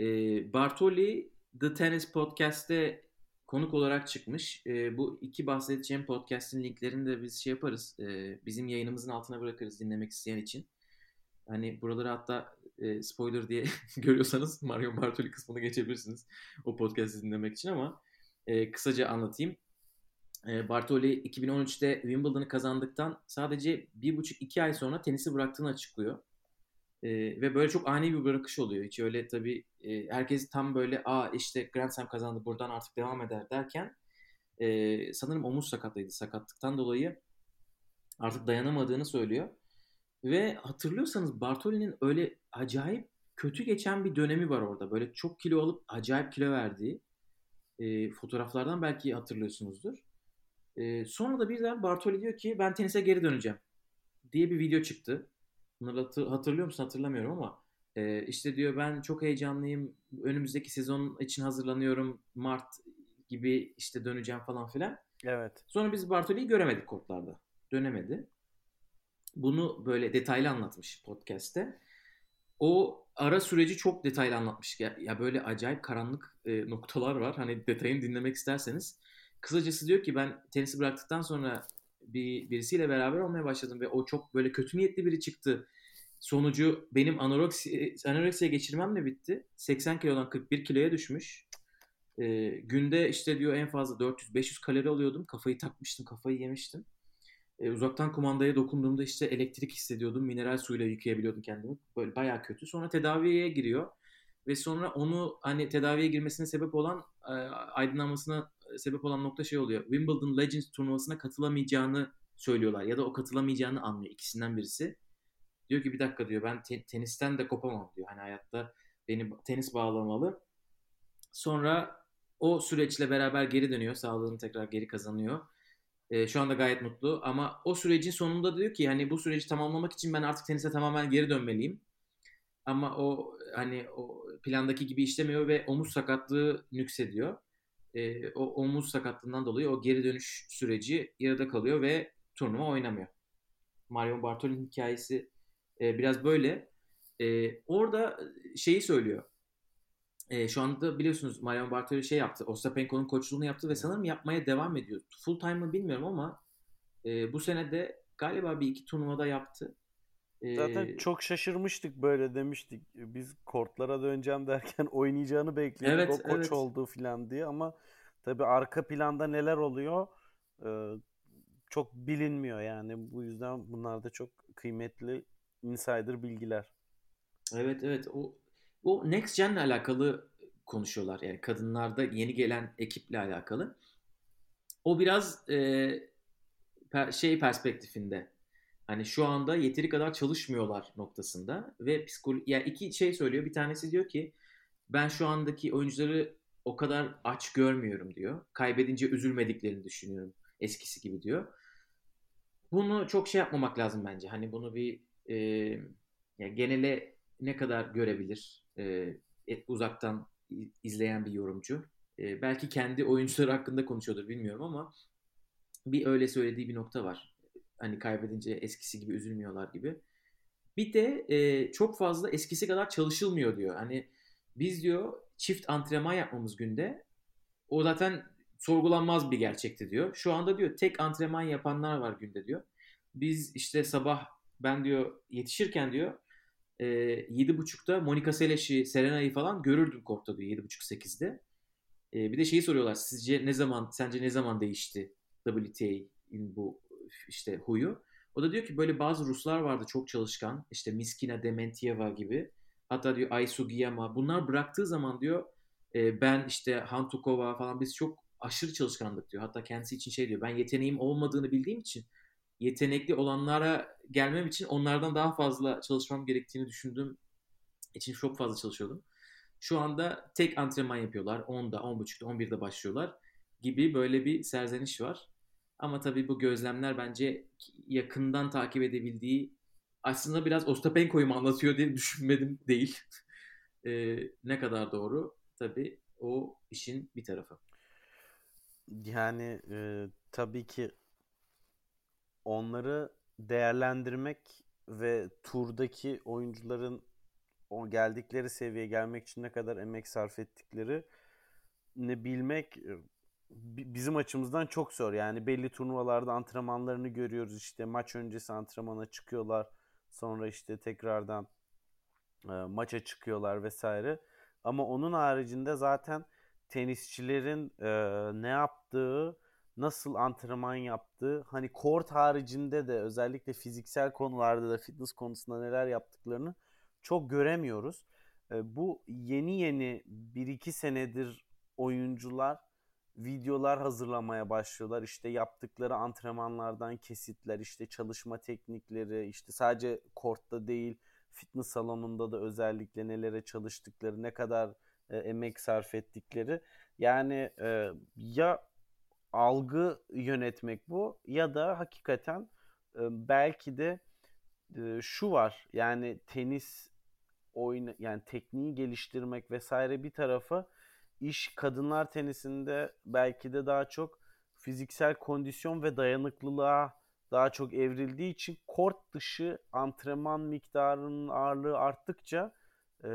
Ee, Bartoli The Tennis Podcast'te konuk olarak çıkmış. Ee, bu iki bahsedeceğim podcast'in linklerini de biz şey yaparız. Ee, bizim yayınımızın altına bırakırız dinlemek isteyen için. Hani buraları hatta e, spoiler diye [LAUGHS] görüyorsanız Marion Bartoli kısmını geçebilirsiniz o podcast'i dinlemek için ama e, kısaca anlatayım. E, Bartoli 2013'te Wimbledon'ı kazandıktan sadece bir buçuk iki ay sonra tenisi bıraktığını açıklıyor. E, ve böyle çok ani bir bırakış oluyor. Hiç öyle tabii e, herkes tam böyle aa işte Grand Slam kazandı buradan artık devam eder derken e, sanırım omuz sakatlıydı. Sakatlıktan dolayı artık dayanamadığını söylüyor. Ve hatırlıyorsanız Bartoli'nin öyle acayip kötü geçen bir dönemi var orada. Böyle çok kilo alıp acayip kilo verdiği e, fotoğraflardan belki hatırlıyorsunuzdur. E, sonra da birden Bartoli diyor ki ben tenise geri döneceğim diye bir video çıktı. Bunları hatır- hatırlıyor musun hatırlamıyorum ama e, işte diyor ben çok heyecanlıyım. Önümüzdeki sezon için hazırlanıyorum. Mart gibi işte döneceğim falan filan. Evet. Sonra biz Bartoli'yi göremedik kortlarda. Dönemedi. Bunu böyle detaylı anlatmış podcast'te. O ara süreci çok detaylı anlatmış. Ya, ya böyle acayip karanlık e, noktalar var. Hani detayını dinlemek isterseniz. Kısacası diyor ki ben tenisi bıraktıktan sonra bir birisiyle beraber olmaya başladım ve o çok böyle kötü niyetli biri çıktı. Sonucu benim anoreksi, anoreksiye geçirmemle bitti. 80 kilodan 41 kiloya düşmüş. E, günde işte diyor en fazla 400-500 kalori alıyordum. Kafayı takmıştım, kafayı yemiştim. E, uzaktan kumandaya dokunduğumda işte elektrik hissediyordum. Mineral suyla yıkayabiliyordum kendimi. Böyle bayağı kötü. Sonra tedaviye giriyor. Ve sonra onu hani tedaviye girmesine sebep olan e, aydınlanmasına sebep olan nokta şey oluyor. Wimbledon Legends turnuvasına katılamayacağını söylüyorlar. Ya da o katılamayacağını anlıyor. ikisinden birisi. Diyor ki bir dakika diyor ben te- tenisten de kopamam diyor. Hani hayatta beni tenis bağlamalı. Sonra o süreçle beraber geri dönüyor. Sağlığını tekrar geri kazanıyor. E, şu anda gayet mutlu ama o sürecin sonunda diyor ki hani bu süreci tamamlamak için ben artık tenise tamamen geri dönmeliyim. Ama o hani o plandaki gibi işlemiyor ve omuz sakatlığı nüksediyor. E, o omuz sakatlığından dolayı o geri dönüş süreci yarıda kalıyor ve turnuva oynamıyor. Mario Bartoli'nin hikayesi e, biraz böyle. E, orada şeyi söylüyor. E, şu anda biliyorsunuz Marion Bartoli şey yaptı. Ostapenko'nun koçluğunu yaptı ve sanırım yapmaya devam ediyor. Full time mı bilmiyorum ama e, bu sene de galiba bir iki turnuvada yaptı. Zaten çok şaşırmıştık böyle demiştik. Biz kortlara döneceğim [LAUGHS] derken oynayacağını bekliyorduk Evet, o koç evet. oldu filan diye ama tabii arka planda neler oluyor e, çok bilinmiyor yani. Bu yüzden bunlar da çok kıymetli insider bilgiler. Evet evet o o Next Gen'le alakalı konuşuyorlar. Yani kadınlarda yeni gelen ekiple alakalı. O biraz e, per- şey perspektifinde. Hani şu anda yeteri kadar çalışmıyorlar noktasında ve psikolo yani iki şey söylüyor. Bir tanesi diyor ki ben şu andaki oyuncuları o kadar aç görmüyorum diyor. Kaybedince üzülmediklerini düşünüyorum eskisi gibi diyor. Bunu çok şey yapmamak lazım bence. Hani bunu bir e, ya genele ne kadar görebilir e, uzaktan izleyen bir yorumcu. E, belki kendi oyuncuları hakkında konuşuyordur bilmiyorum ama bir öyle söylediği bir nokta var. Hani kaybedince eskisi gibi üzülmüyorlar gibi. Bir de e, çok fazla eskisi kadar çalışılmıyor diyor. Hani biz diyor çift antrenman yapmamız günde o zaten sorgulanmaz bir gerçekti diyor. Şu anda diyor tek antrenman yapanlar var günde diyor. Biz işte sabah ben diyor yetişirken diyor e, 7.30'da Monica Seles'i, Serena'yı falan görürdüm kortta diyor 7.30-8'de. E, bir de şeyi soruyorlar sizce ne zaman, sence ne zaman değişti WTA'nin bu işte huyu? O da diyor ki böyle bazı Ruslar vardı çok çalışkan. işte Miskina Dementieva gibi. Hatta diyor Aysu Giyama. Bunlar bıraktığı zaman diyor e, ben işte Hantukova falan biz çok aşırı çalışkandık diyor. Hatta kendisi için şey diyor. Ben yeteneğim olmadığını bildiğim için yetenekli olanlara gelmem için onlardan daha fazla çalışmam gerektiğini düşündüğüm için çok fazla çalışıyordum. Şu anda tek antrenman yapıyorlar. 10'da, 10.30'da, 11'de başlıyorlar gibi böyle bir serzeniş var. Ama tabii bu gözlemler bence yakından takip edebildiği aslında biraz Ostapenko'yu mu anlatıyor diye düşünmedim değil. [LAUGHS] Ee, ne kadar doğru tabii o işin bir tarafı. Yani e, tabii ki onları değerlendirmek ve turdaki oyuncuların o geldikleri seviyeye gelmek için ne kadar emek sarf ettikleri ne bilmek e, bizim açımızdan çok zor. Yani belli turnuvalarda antrenmanlarını görüyoruz. İşte maç öncesi antrenmana çıkıyorlar. Sonra işte tekrardan e, maça çıkıyorlar vesaire. Ama onun haricinde zaten tenisçilerin e, ne yaptığı, nasıl antrenman yaptığı, hani kort haricinde de özellikle fiziksel konularda da fitness konusunda neler yaptıklarını çok göremiyoruz. E, bu yeni yeni 1-2 senedir oyuncular videolar hazırlamaya başlıyorlar. İşte yaptıkları antrenmanlardan kesitler, işte çalışma teknikleri, işte sadece kortta değil, fitness salonunda da özellikle nelere çalıştıkları, ne kadar e, emek sarf ettikleri. Yani e, ya algı yönetmek bu ya da hakikaten e, belki de e, şu var. Yani tenis oyun yani tekniği geliştirmek vesaire bir tarafa iş kadınlar tenisinde belki de daha çok fiziksel kondisyon ve dayanıklılığa daha çok evrildiği için kort dışı antrenman miktarının ağırlığı arttıkça e,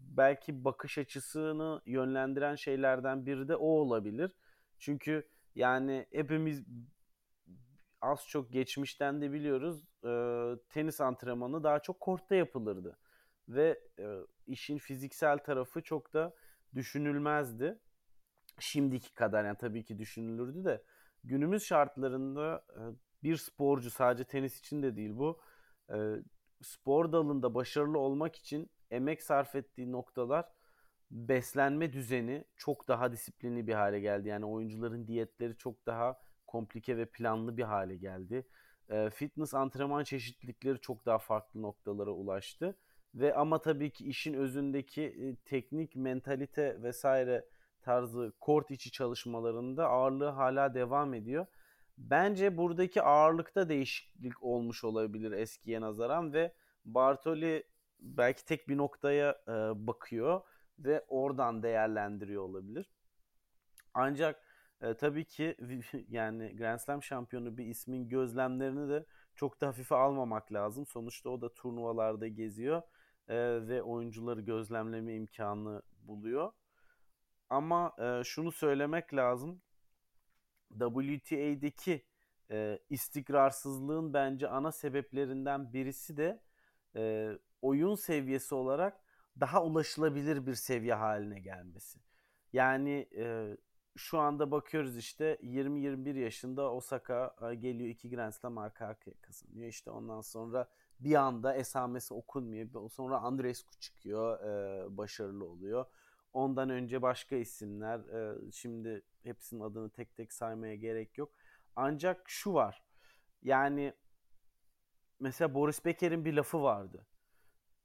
belki bakış açısını yönlendiren şeylerden biri de o olabilir. Çünkü yani hepimiz az çok geçmişten de biliyoruz e, tenis antrenmanı daha çok kortta yapılırdı. Ve e, işin fiziksel tarafı çok da düşünülmezdi. Şimdiki kadar yani tabii ki düşünülürdü de günümüz şartlarında e, bir sporcu sadece tenis için de değil bu e, spor dalında başarılı olmak için emek sarf ettiği noktalar beslenme düzeni çok daha disiplinli bir hale geldi. Yani oyuncuların diyetleri çok daha komplike ve planlı bir hale geldi. E, fitness antrenman çeşitlilikleri çok daha farklı noktalara ulaştı. Ve ama tabii ki işin özündeki e, teknik, mentalite vesaire tarzı kort içi çalışmalarında ağırlığı hala devam ediyor. Bence buradaki ağırlıkta değişiklik olmuş olabilir eskiye nazaran ve Bartoli belki tek bir noktaya e, bakıyor ve oradan değerlendiriyor olabilir. Ancak e, tabii ki [LAUGHS] yani Grand Slam şampiyonu bir ismin gözlemlerini de çok da hafife almamak lazım. Sonuçta o da turnuvalarda geziyor e, ve oyuncuları gözlemleme imkanı buluyor. Ama e, şunu söylemek lazım. WTA'deki e, istikrarsızlığın bence ana sebeplerinden birisi de e, oyun seviyesi olarak daha ulaşılabilir bir seviye haline gelmesi. Yani e, şu anda bakıyoruz işte 20-21 yaşında Osaka e, geliyor iki Grand Slam arka arkaya kazanıyor. İşte ondan sonra bir anda esamesi okunmuyor. Sonra Andrescu çıkıyor, e, başarılı oluyor. Ondan önce başka isimler. E, şimdi hepsinin adını tek tek saymaya gerek yok. Ancak şu var. Yani mesela Boris Becker'in bir lafı vardı.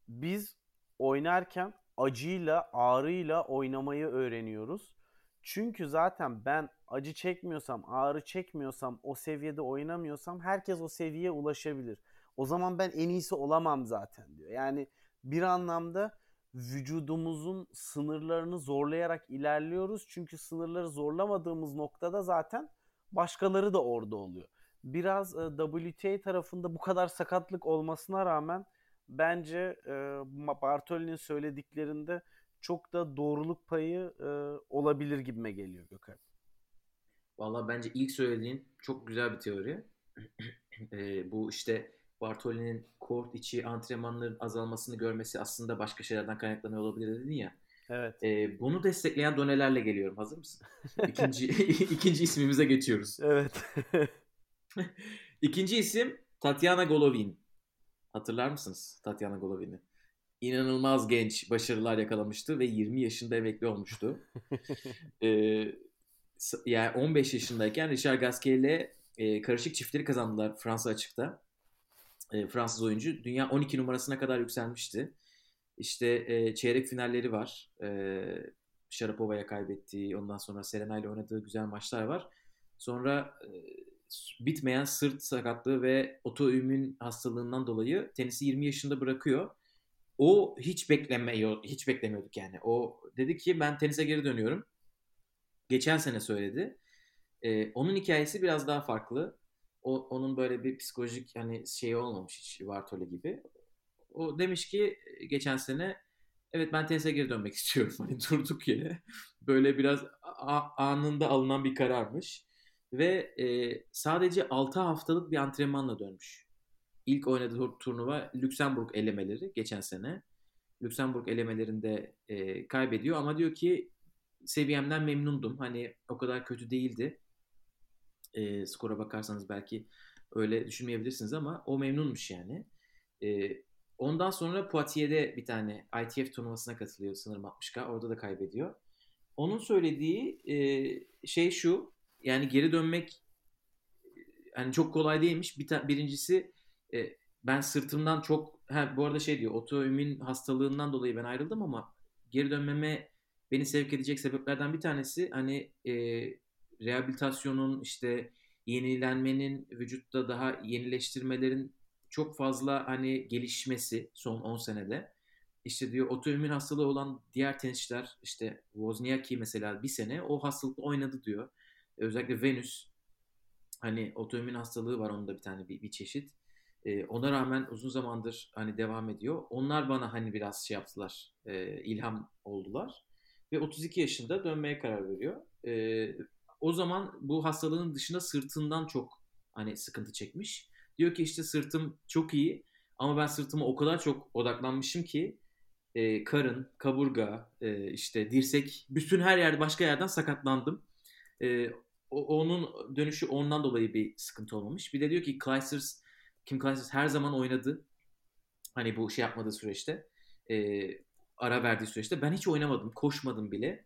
Biz oynarken acıyla, ağrıyla oynamayı öğreniyoruz. Çünkü zaten ben acı çekmiyorsam, ağrı çekmiyorsam, o seviyede oynamıyorsam herkes o seviyeye ulaşabilir. O zaman ben en iyisi olamam zaten diyor. Yani bir anlamda vücudumuzun sınırlarını zorlayarak ilerliyoruz. Çünkü sınırları zorlamadığımız noktada zaten başkaları da orada oluyor. Biraz e, WTA tarafında bu kadar sakatlık olmasına rağmen bence e, Bartoli'nin söylediklerinde çok da doğruluk payı e, olabilir gibime geliyor Gökhan. Valla bence ilk söylediğin çok güzel bir teori. [CLEARS THROAT] bu işte Bartoli'nin kort içi antrenmanların azalmasını görmesi aslında başka şeylerden kaynaklanıyor olabilir dedin ya. Evet. E, bunu destekleyen donelerle geliyorum. Hazır mısın? İkinci, [LAUGHS] ikinci ismimize geçiyoruz. Evet. [LAUGHS] İkinci isim Tatiana Golovin. Hatırlar mısınız Tatiana Golovin'i? İnanılmaz genç başarılar yakalamıştı ve 20 yaşında emekli olmuştu. [LAUGHS] ee, yani 15 yaşındayken Richard Gasquet ile e, karışık çiftleri kazandılar Fransa açıkta. E, Fransız oyuncu dünya 12 numarasına kadar yükselmişti. İşte e, çeyrek finalleri var. E, Sharapova'ya kaybettiği, ondan sonra Serena ile oynadığı güzel maçlar var. Sonra e, bitmeyen sırt sakatlığı ve otoimmün hastalığından dolayı tenisi 20 yaşında bırakıyor. O hiç beklemiyor, hiç beklemiyorduk yani. O dedi ki ben tenise geri dönüyorum. Geçen sene söyledi. Ee, onun hikayesi biraz daha farklı. O, onun böyle bir psikolojik hani şey olmamış hiç Vartole gibi. O demiş ki geçen sene evet ben tenise geri dönmek [LAUGHS] istiyorum. Hani durduk yere. Böyle biraz anında alınan bir kararmış ve e, sadece 6 haftalık bir antrenmanla dönmüş. İlk oynadığı turnuva Lüksemburg elemeleri geçen sene. Lüksemburg elemelerinde e, kaybediyor ama diyor ki seviyemden memnundum. Hani o kadar kötü değildi. E, skora bakarsanız belki öyle düşünmeyebilirsiniz ama o memnunmuş yani. E, ondan sonra Poitiers'de bir tane ITF turnuvasına katılıyor sanırım 60K. Orada da kaybediyor. Onun söylediği e, şey şu yani geri dönmek yani çok kolay değilmiş. Bir ta, birincisi e, ben sırtımdan çok ha, bu arada şey diyor otoimmün hastalığından dolayı ben ayrıldım ama geri dönmeme beni sevk edecek sebeplerden bir tanesi hani e, rehabilitasyonun işte yenilenmenin vücutta daha yenileştirmelerin çok fazla hani gelişmesi son 10 senede. İşte diyor otoimmün hastalığı olan diğer tenisçiler işte Wozniacki mesela bir sene o hastalıkla oynadı diyor özellikle Venus Hani otoimmün hastalığı var onun da bir tane bir, bir çeşit. E, ona rağmen uzun zamandır hani devam ediyor. Onlar bana hani biraz şey yaptılar, e, ilham oldular. Ve 32 yaşında dönmeye karar veriyor. E, o zaman bu hastalığın dışında sırtından çok hani sıkıntı çekmiş. Diyor ki işte sırtım çok iyi ama ben sırtıma o kadar çok odaklanmışım ki e, karın, kaburga, e, işte dirsek, bütün her yerde başka yerden sakatlandım. E, o, onun dönüşü ondan dolayı bir sıkıntı olmamış. Bir de diyor ki Clijsters, Kim Clijsters her zaman oynadı. Hani bu şey yapmadığı süreçte. E, ara verdiği süreçte. Ben hiç oynamadım, koşmadım bile.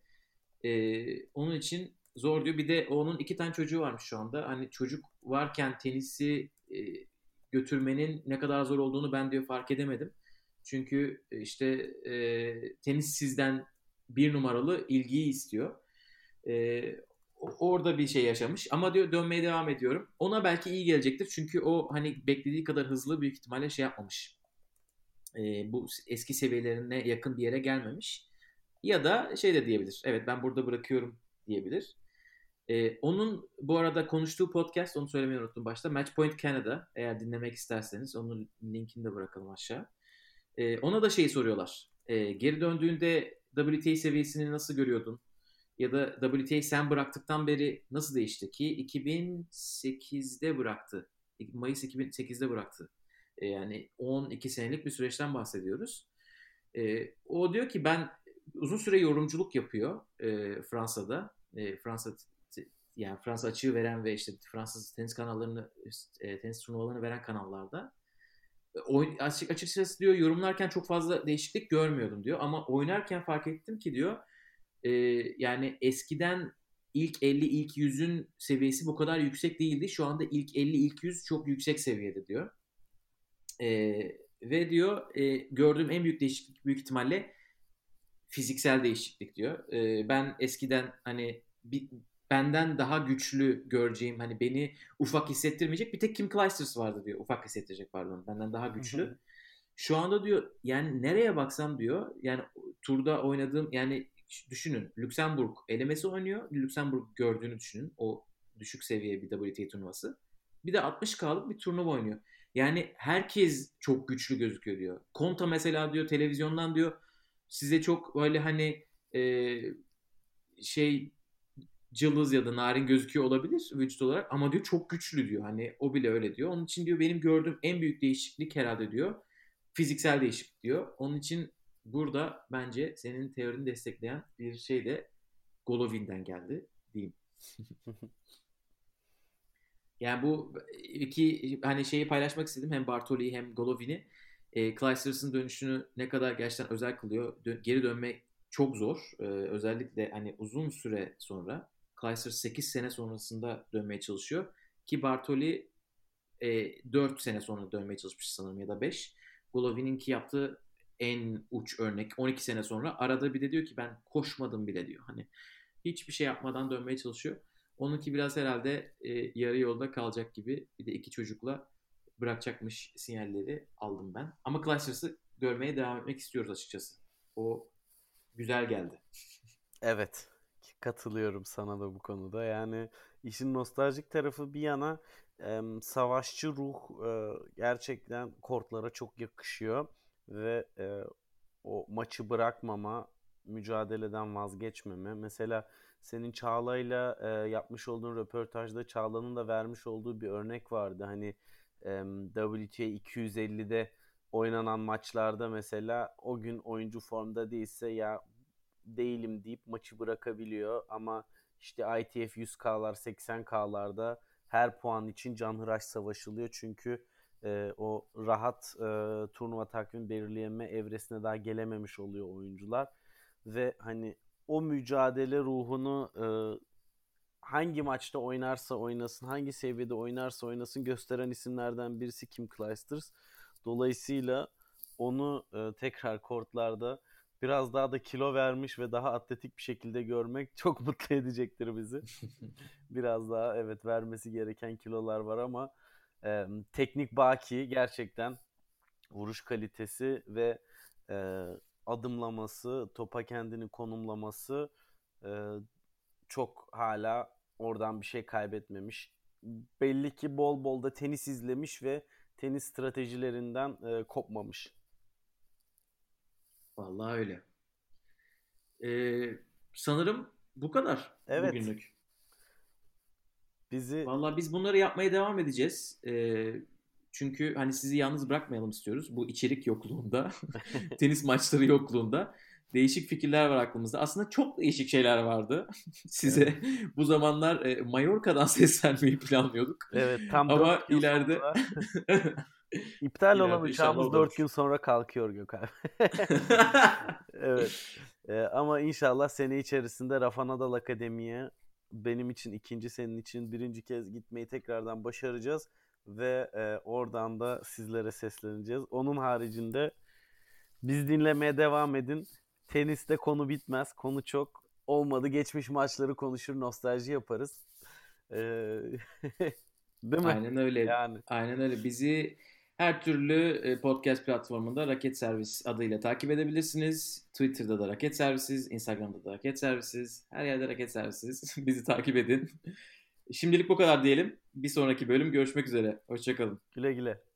E, onun için zor diyor. Bir de onun iki tane çocuğu varmış şu anda. Hani çocuk varken tenisi e, götürmenin ne kadar zor olduğunu ben diyor fark edemedim. Çünkü işte e, tenis sizden bir numaralı ilgiyi istiyor. E, orada bir şey yaşamış ama diyor dönmeye devam ediyorum. Ona belki iyi gelecektir çünkü o hani beklediği kadar hızlı büyük ihtimalle şey yapmamış. E, bu eski seviyelerine yakın bir yere gelmemiş. Ya da şey de diyebilir. Evet ben burada bırakıyorum diyebilir. Ee, onun bu arada konuştuğu podcast, onu söylemeyi unuttum başta. Matchpoint Canada. Eğer dinlemek isterseniz onun linkini de bırakalım aşağı. Ee, ona da şey soruyorlar. Ee, geri döndüğünde WTA seviyesini nasıl görüyordun? Ya da WTA sen bıraktıktan beri nasıl değişti ki? 2008'de bıraktı. Mayıs 2008'de bıraktı. Ee, yani 12 senelik bir süreçten bahsediyoruz. Ee, o diyor ki ben uzun süre yorumculuk yapıyor e, Fransa'da. E, Fransa yani Fransa açığı veren ve işte Fransız tenis kanallarını e, tenis turnuvalarını veren kanallarda oyun, açık açıkçası diyor yorumlarken çok fazla değişiklik görmüyordum diyor ama oynarken fark ettim ki diyor e, yani eskiden ilk 50 ilk 100'ün seviyesi bu kadar yüksek değildi. Şu anda ilk 50 ilk 100 çok yüksek seviyede diyor. E, ve diyor e, gördüğüm en büyük değişiklik büyük ihtimalle fiziksel değişiklik diyor. E, ben eskiden hani bir, benden daha güçlü göreceğim hani beni ufak hissettirmeyecek bir tek Kim Clijsters vardı diyor. Ufak hissettirecek pardon. Benden daha güçlü. Şu anda diyor yani nereye baksam diyor yani turda oynadığım yani düşünün Lüksemburg elemesi oynuyor. Lüksemburg gördüğünü düşünün. O düşük seviye bir WTA turnuvası. Bir de 60K'lık bir turnuva oynuyor. Yani herkes çok güçlü gözüküyor diyor. Konta mesela diyor televizyondan diyor size çok böyle hani e, şey cılız ya da narin gözüküyor olabilir vücut olarak ama diyor çok güçlü diyor. Hani o bile öyle diyor. Onun için diyor benim gördüğüm en büyük değişiklik herhalde diyor. Fiziksel değişiklik diyor. Onun için burada bence senin teorini destekleyen bir şey de Golovin'den geldi diyeyim. [LAUGHS] yani bu iki hani şeyi paylaşmak istedim hem Bartoli'yi hem Golovin'i. E, Clijsters'ın dönüşünü ne kadar gerçekten özel kılıyor. Dö- geri dönmek çok zor. E, özellikle hani uzun süre sonra Clijsters 8 sene sonrasında dönmeye çalışıyor. Ki Bartoli e, 4 sene sonra dönmeye çalışmış sanırım ya da 5. Golovin'inki yaptığı en uç örnek 12 sene sonra arada bir de diyor ki ben koşmadım bile diyor. Hani hiçbir şey yapmadan dönmeye çalışıyor. Onunki biraz herhalde e, yarı yolda kalacak gibi. Bir de iki çocukla bırakacakmış sinyalleri aldım ben. Ama Clijsters'ı görmeye devam etmek istiyoruz açıkçası. O güzel geldi. Evet. Katılıyorum sana da bu konuda. Yani işin nostaljik tarafı bir yana e, savaşçı ruh e, gerçekten kortlara çok yakışıyor ve e, o maçı bırakmama, mücadeleden vazgeçmeme. Mesela senin Çağla'yla e, yapmış olduğun röportajda Çağla'nın da vermiş olduğu bir örnek vardı. Hani e, WTA 250'de oynanan maçlarda mesela o gün oyuncu formda değilse ya değilim deyip maçı bırakabiliyor. Ama işte ITF 100K'lar 80K'larda her puan için canhıraş savaşılıyor. Çünkü e, o rahat e, turnuva takvimi belirleyeme evresine daha gelememiş oluyor oyuncular. Ve hani o mücadele ruhunu e, hangi maçta oynarsa oynasın, hangi seviyede oynarsa oynasın gösteren isimlerden birisi Kim Clijsters. Dolayısıyla onu e, tekrar kortlarda biraz daha da kilo vermiş ve daha atletik bir şekilde görmek [LAUGHS] çok mutlu edecektir bizi. [LAUGHS] biraz daha evet vermesi gereken kilolar var ama e, teknik baki gerçekten vuruş kalitesi ve e, adımlaması, topa kendini konumlaması e, çok hala oradan bir şey kaybetmemiş. belli ki bol bol da tenis izlemiş ve tenis stratejilerinden e, kopmamış. Vallahi öyle. Ee, sanırım bu kadar Evet. bugünlük. Bizi Vallahi biz bunları yapmaya devam edeceğiz. Ee, çünkü hani sizi yalnız bırakmayalım istiyoruz. Bu içerik yokluğunda, [LAUGHS] tenis maçları yokluğunda. Değişik fikirler var aklımızda. Aslında çok değişik şeyler vardı. [LAUGHS] Size bu zamanlar e, Mallorca'dan [LAUGHS] seslenmeyi planlıyorduk. evet tam Ama ileride- iptal İleride olan uçağımız olur. 4 gün sonra kalkıyor Gökhan. [LAUGHS] Evet. Ee, ama inşallah sene içerisinde Rafa Nadal Akademi'ye benim için ikinci, senin için birinci kez gitmeyi tekrardan başaracağız ve e, oradan da sizlere sesleneceğiz. Onun haricinde biz dinlemeye devam edin. Teniste konu bitmez. Konu çok. Olmadı geçmiş maçları konuşur, nostalji yaparız. Ee, [LAUGHS] değil mi? Aynen öyle. Yani Aynen öyle. Bizi her türlü e, podcast platformunda Raket Servis adıyla takip edebilirsiniz. Twitter'da da Raket Servisiz, Instagram'da da Raket Servisiz. Her yerde Raket Servisiz. [LAUGHS] Bizi takip edin. Şimdilik bu kadar diyelim. Bir sonraki bölüm görüşmek üzere. Hoşçakalın. güle güle.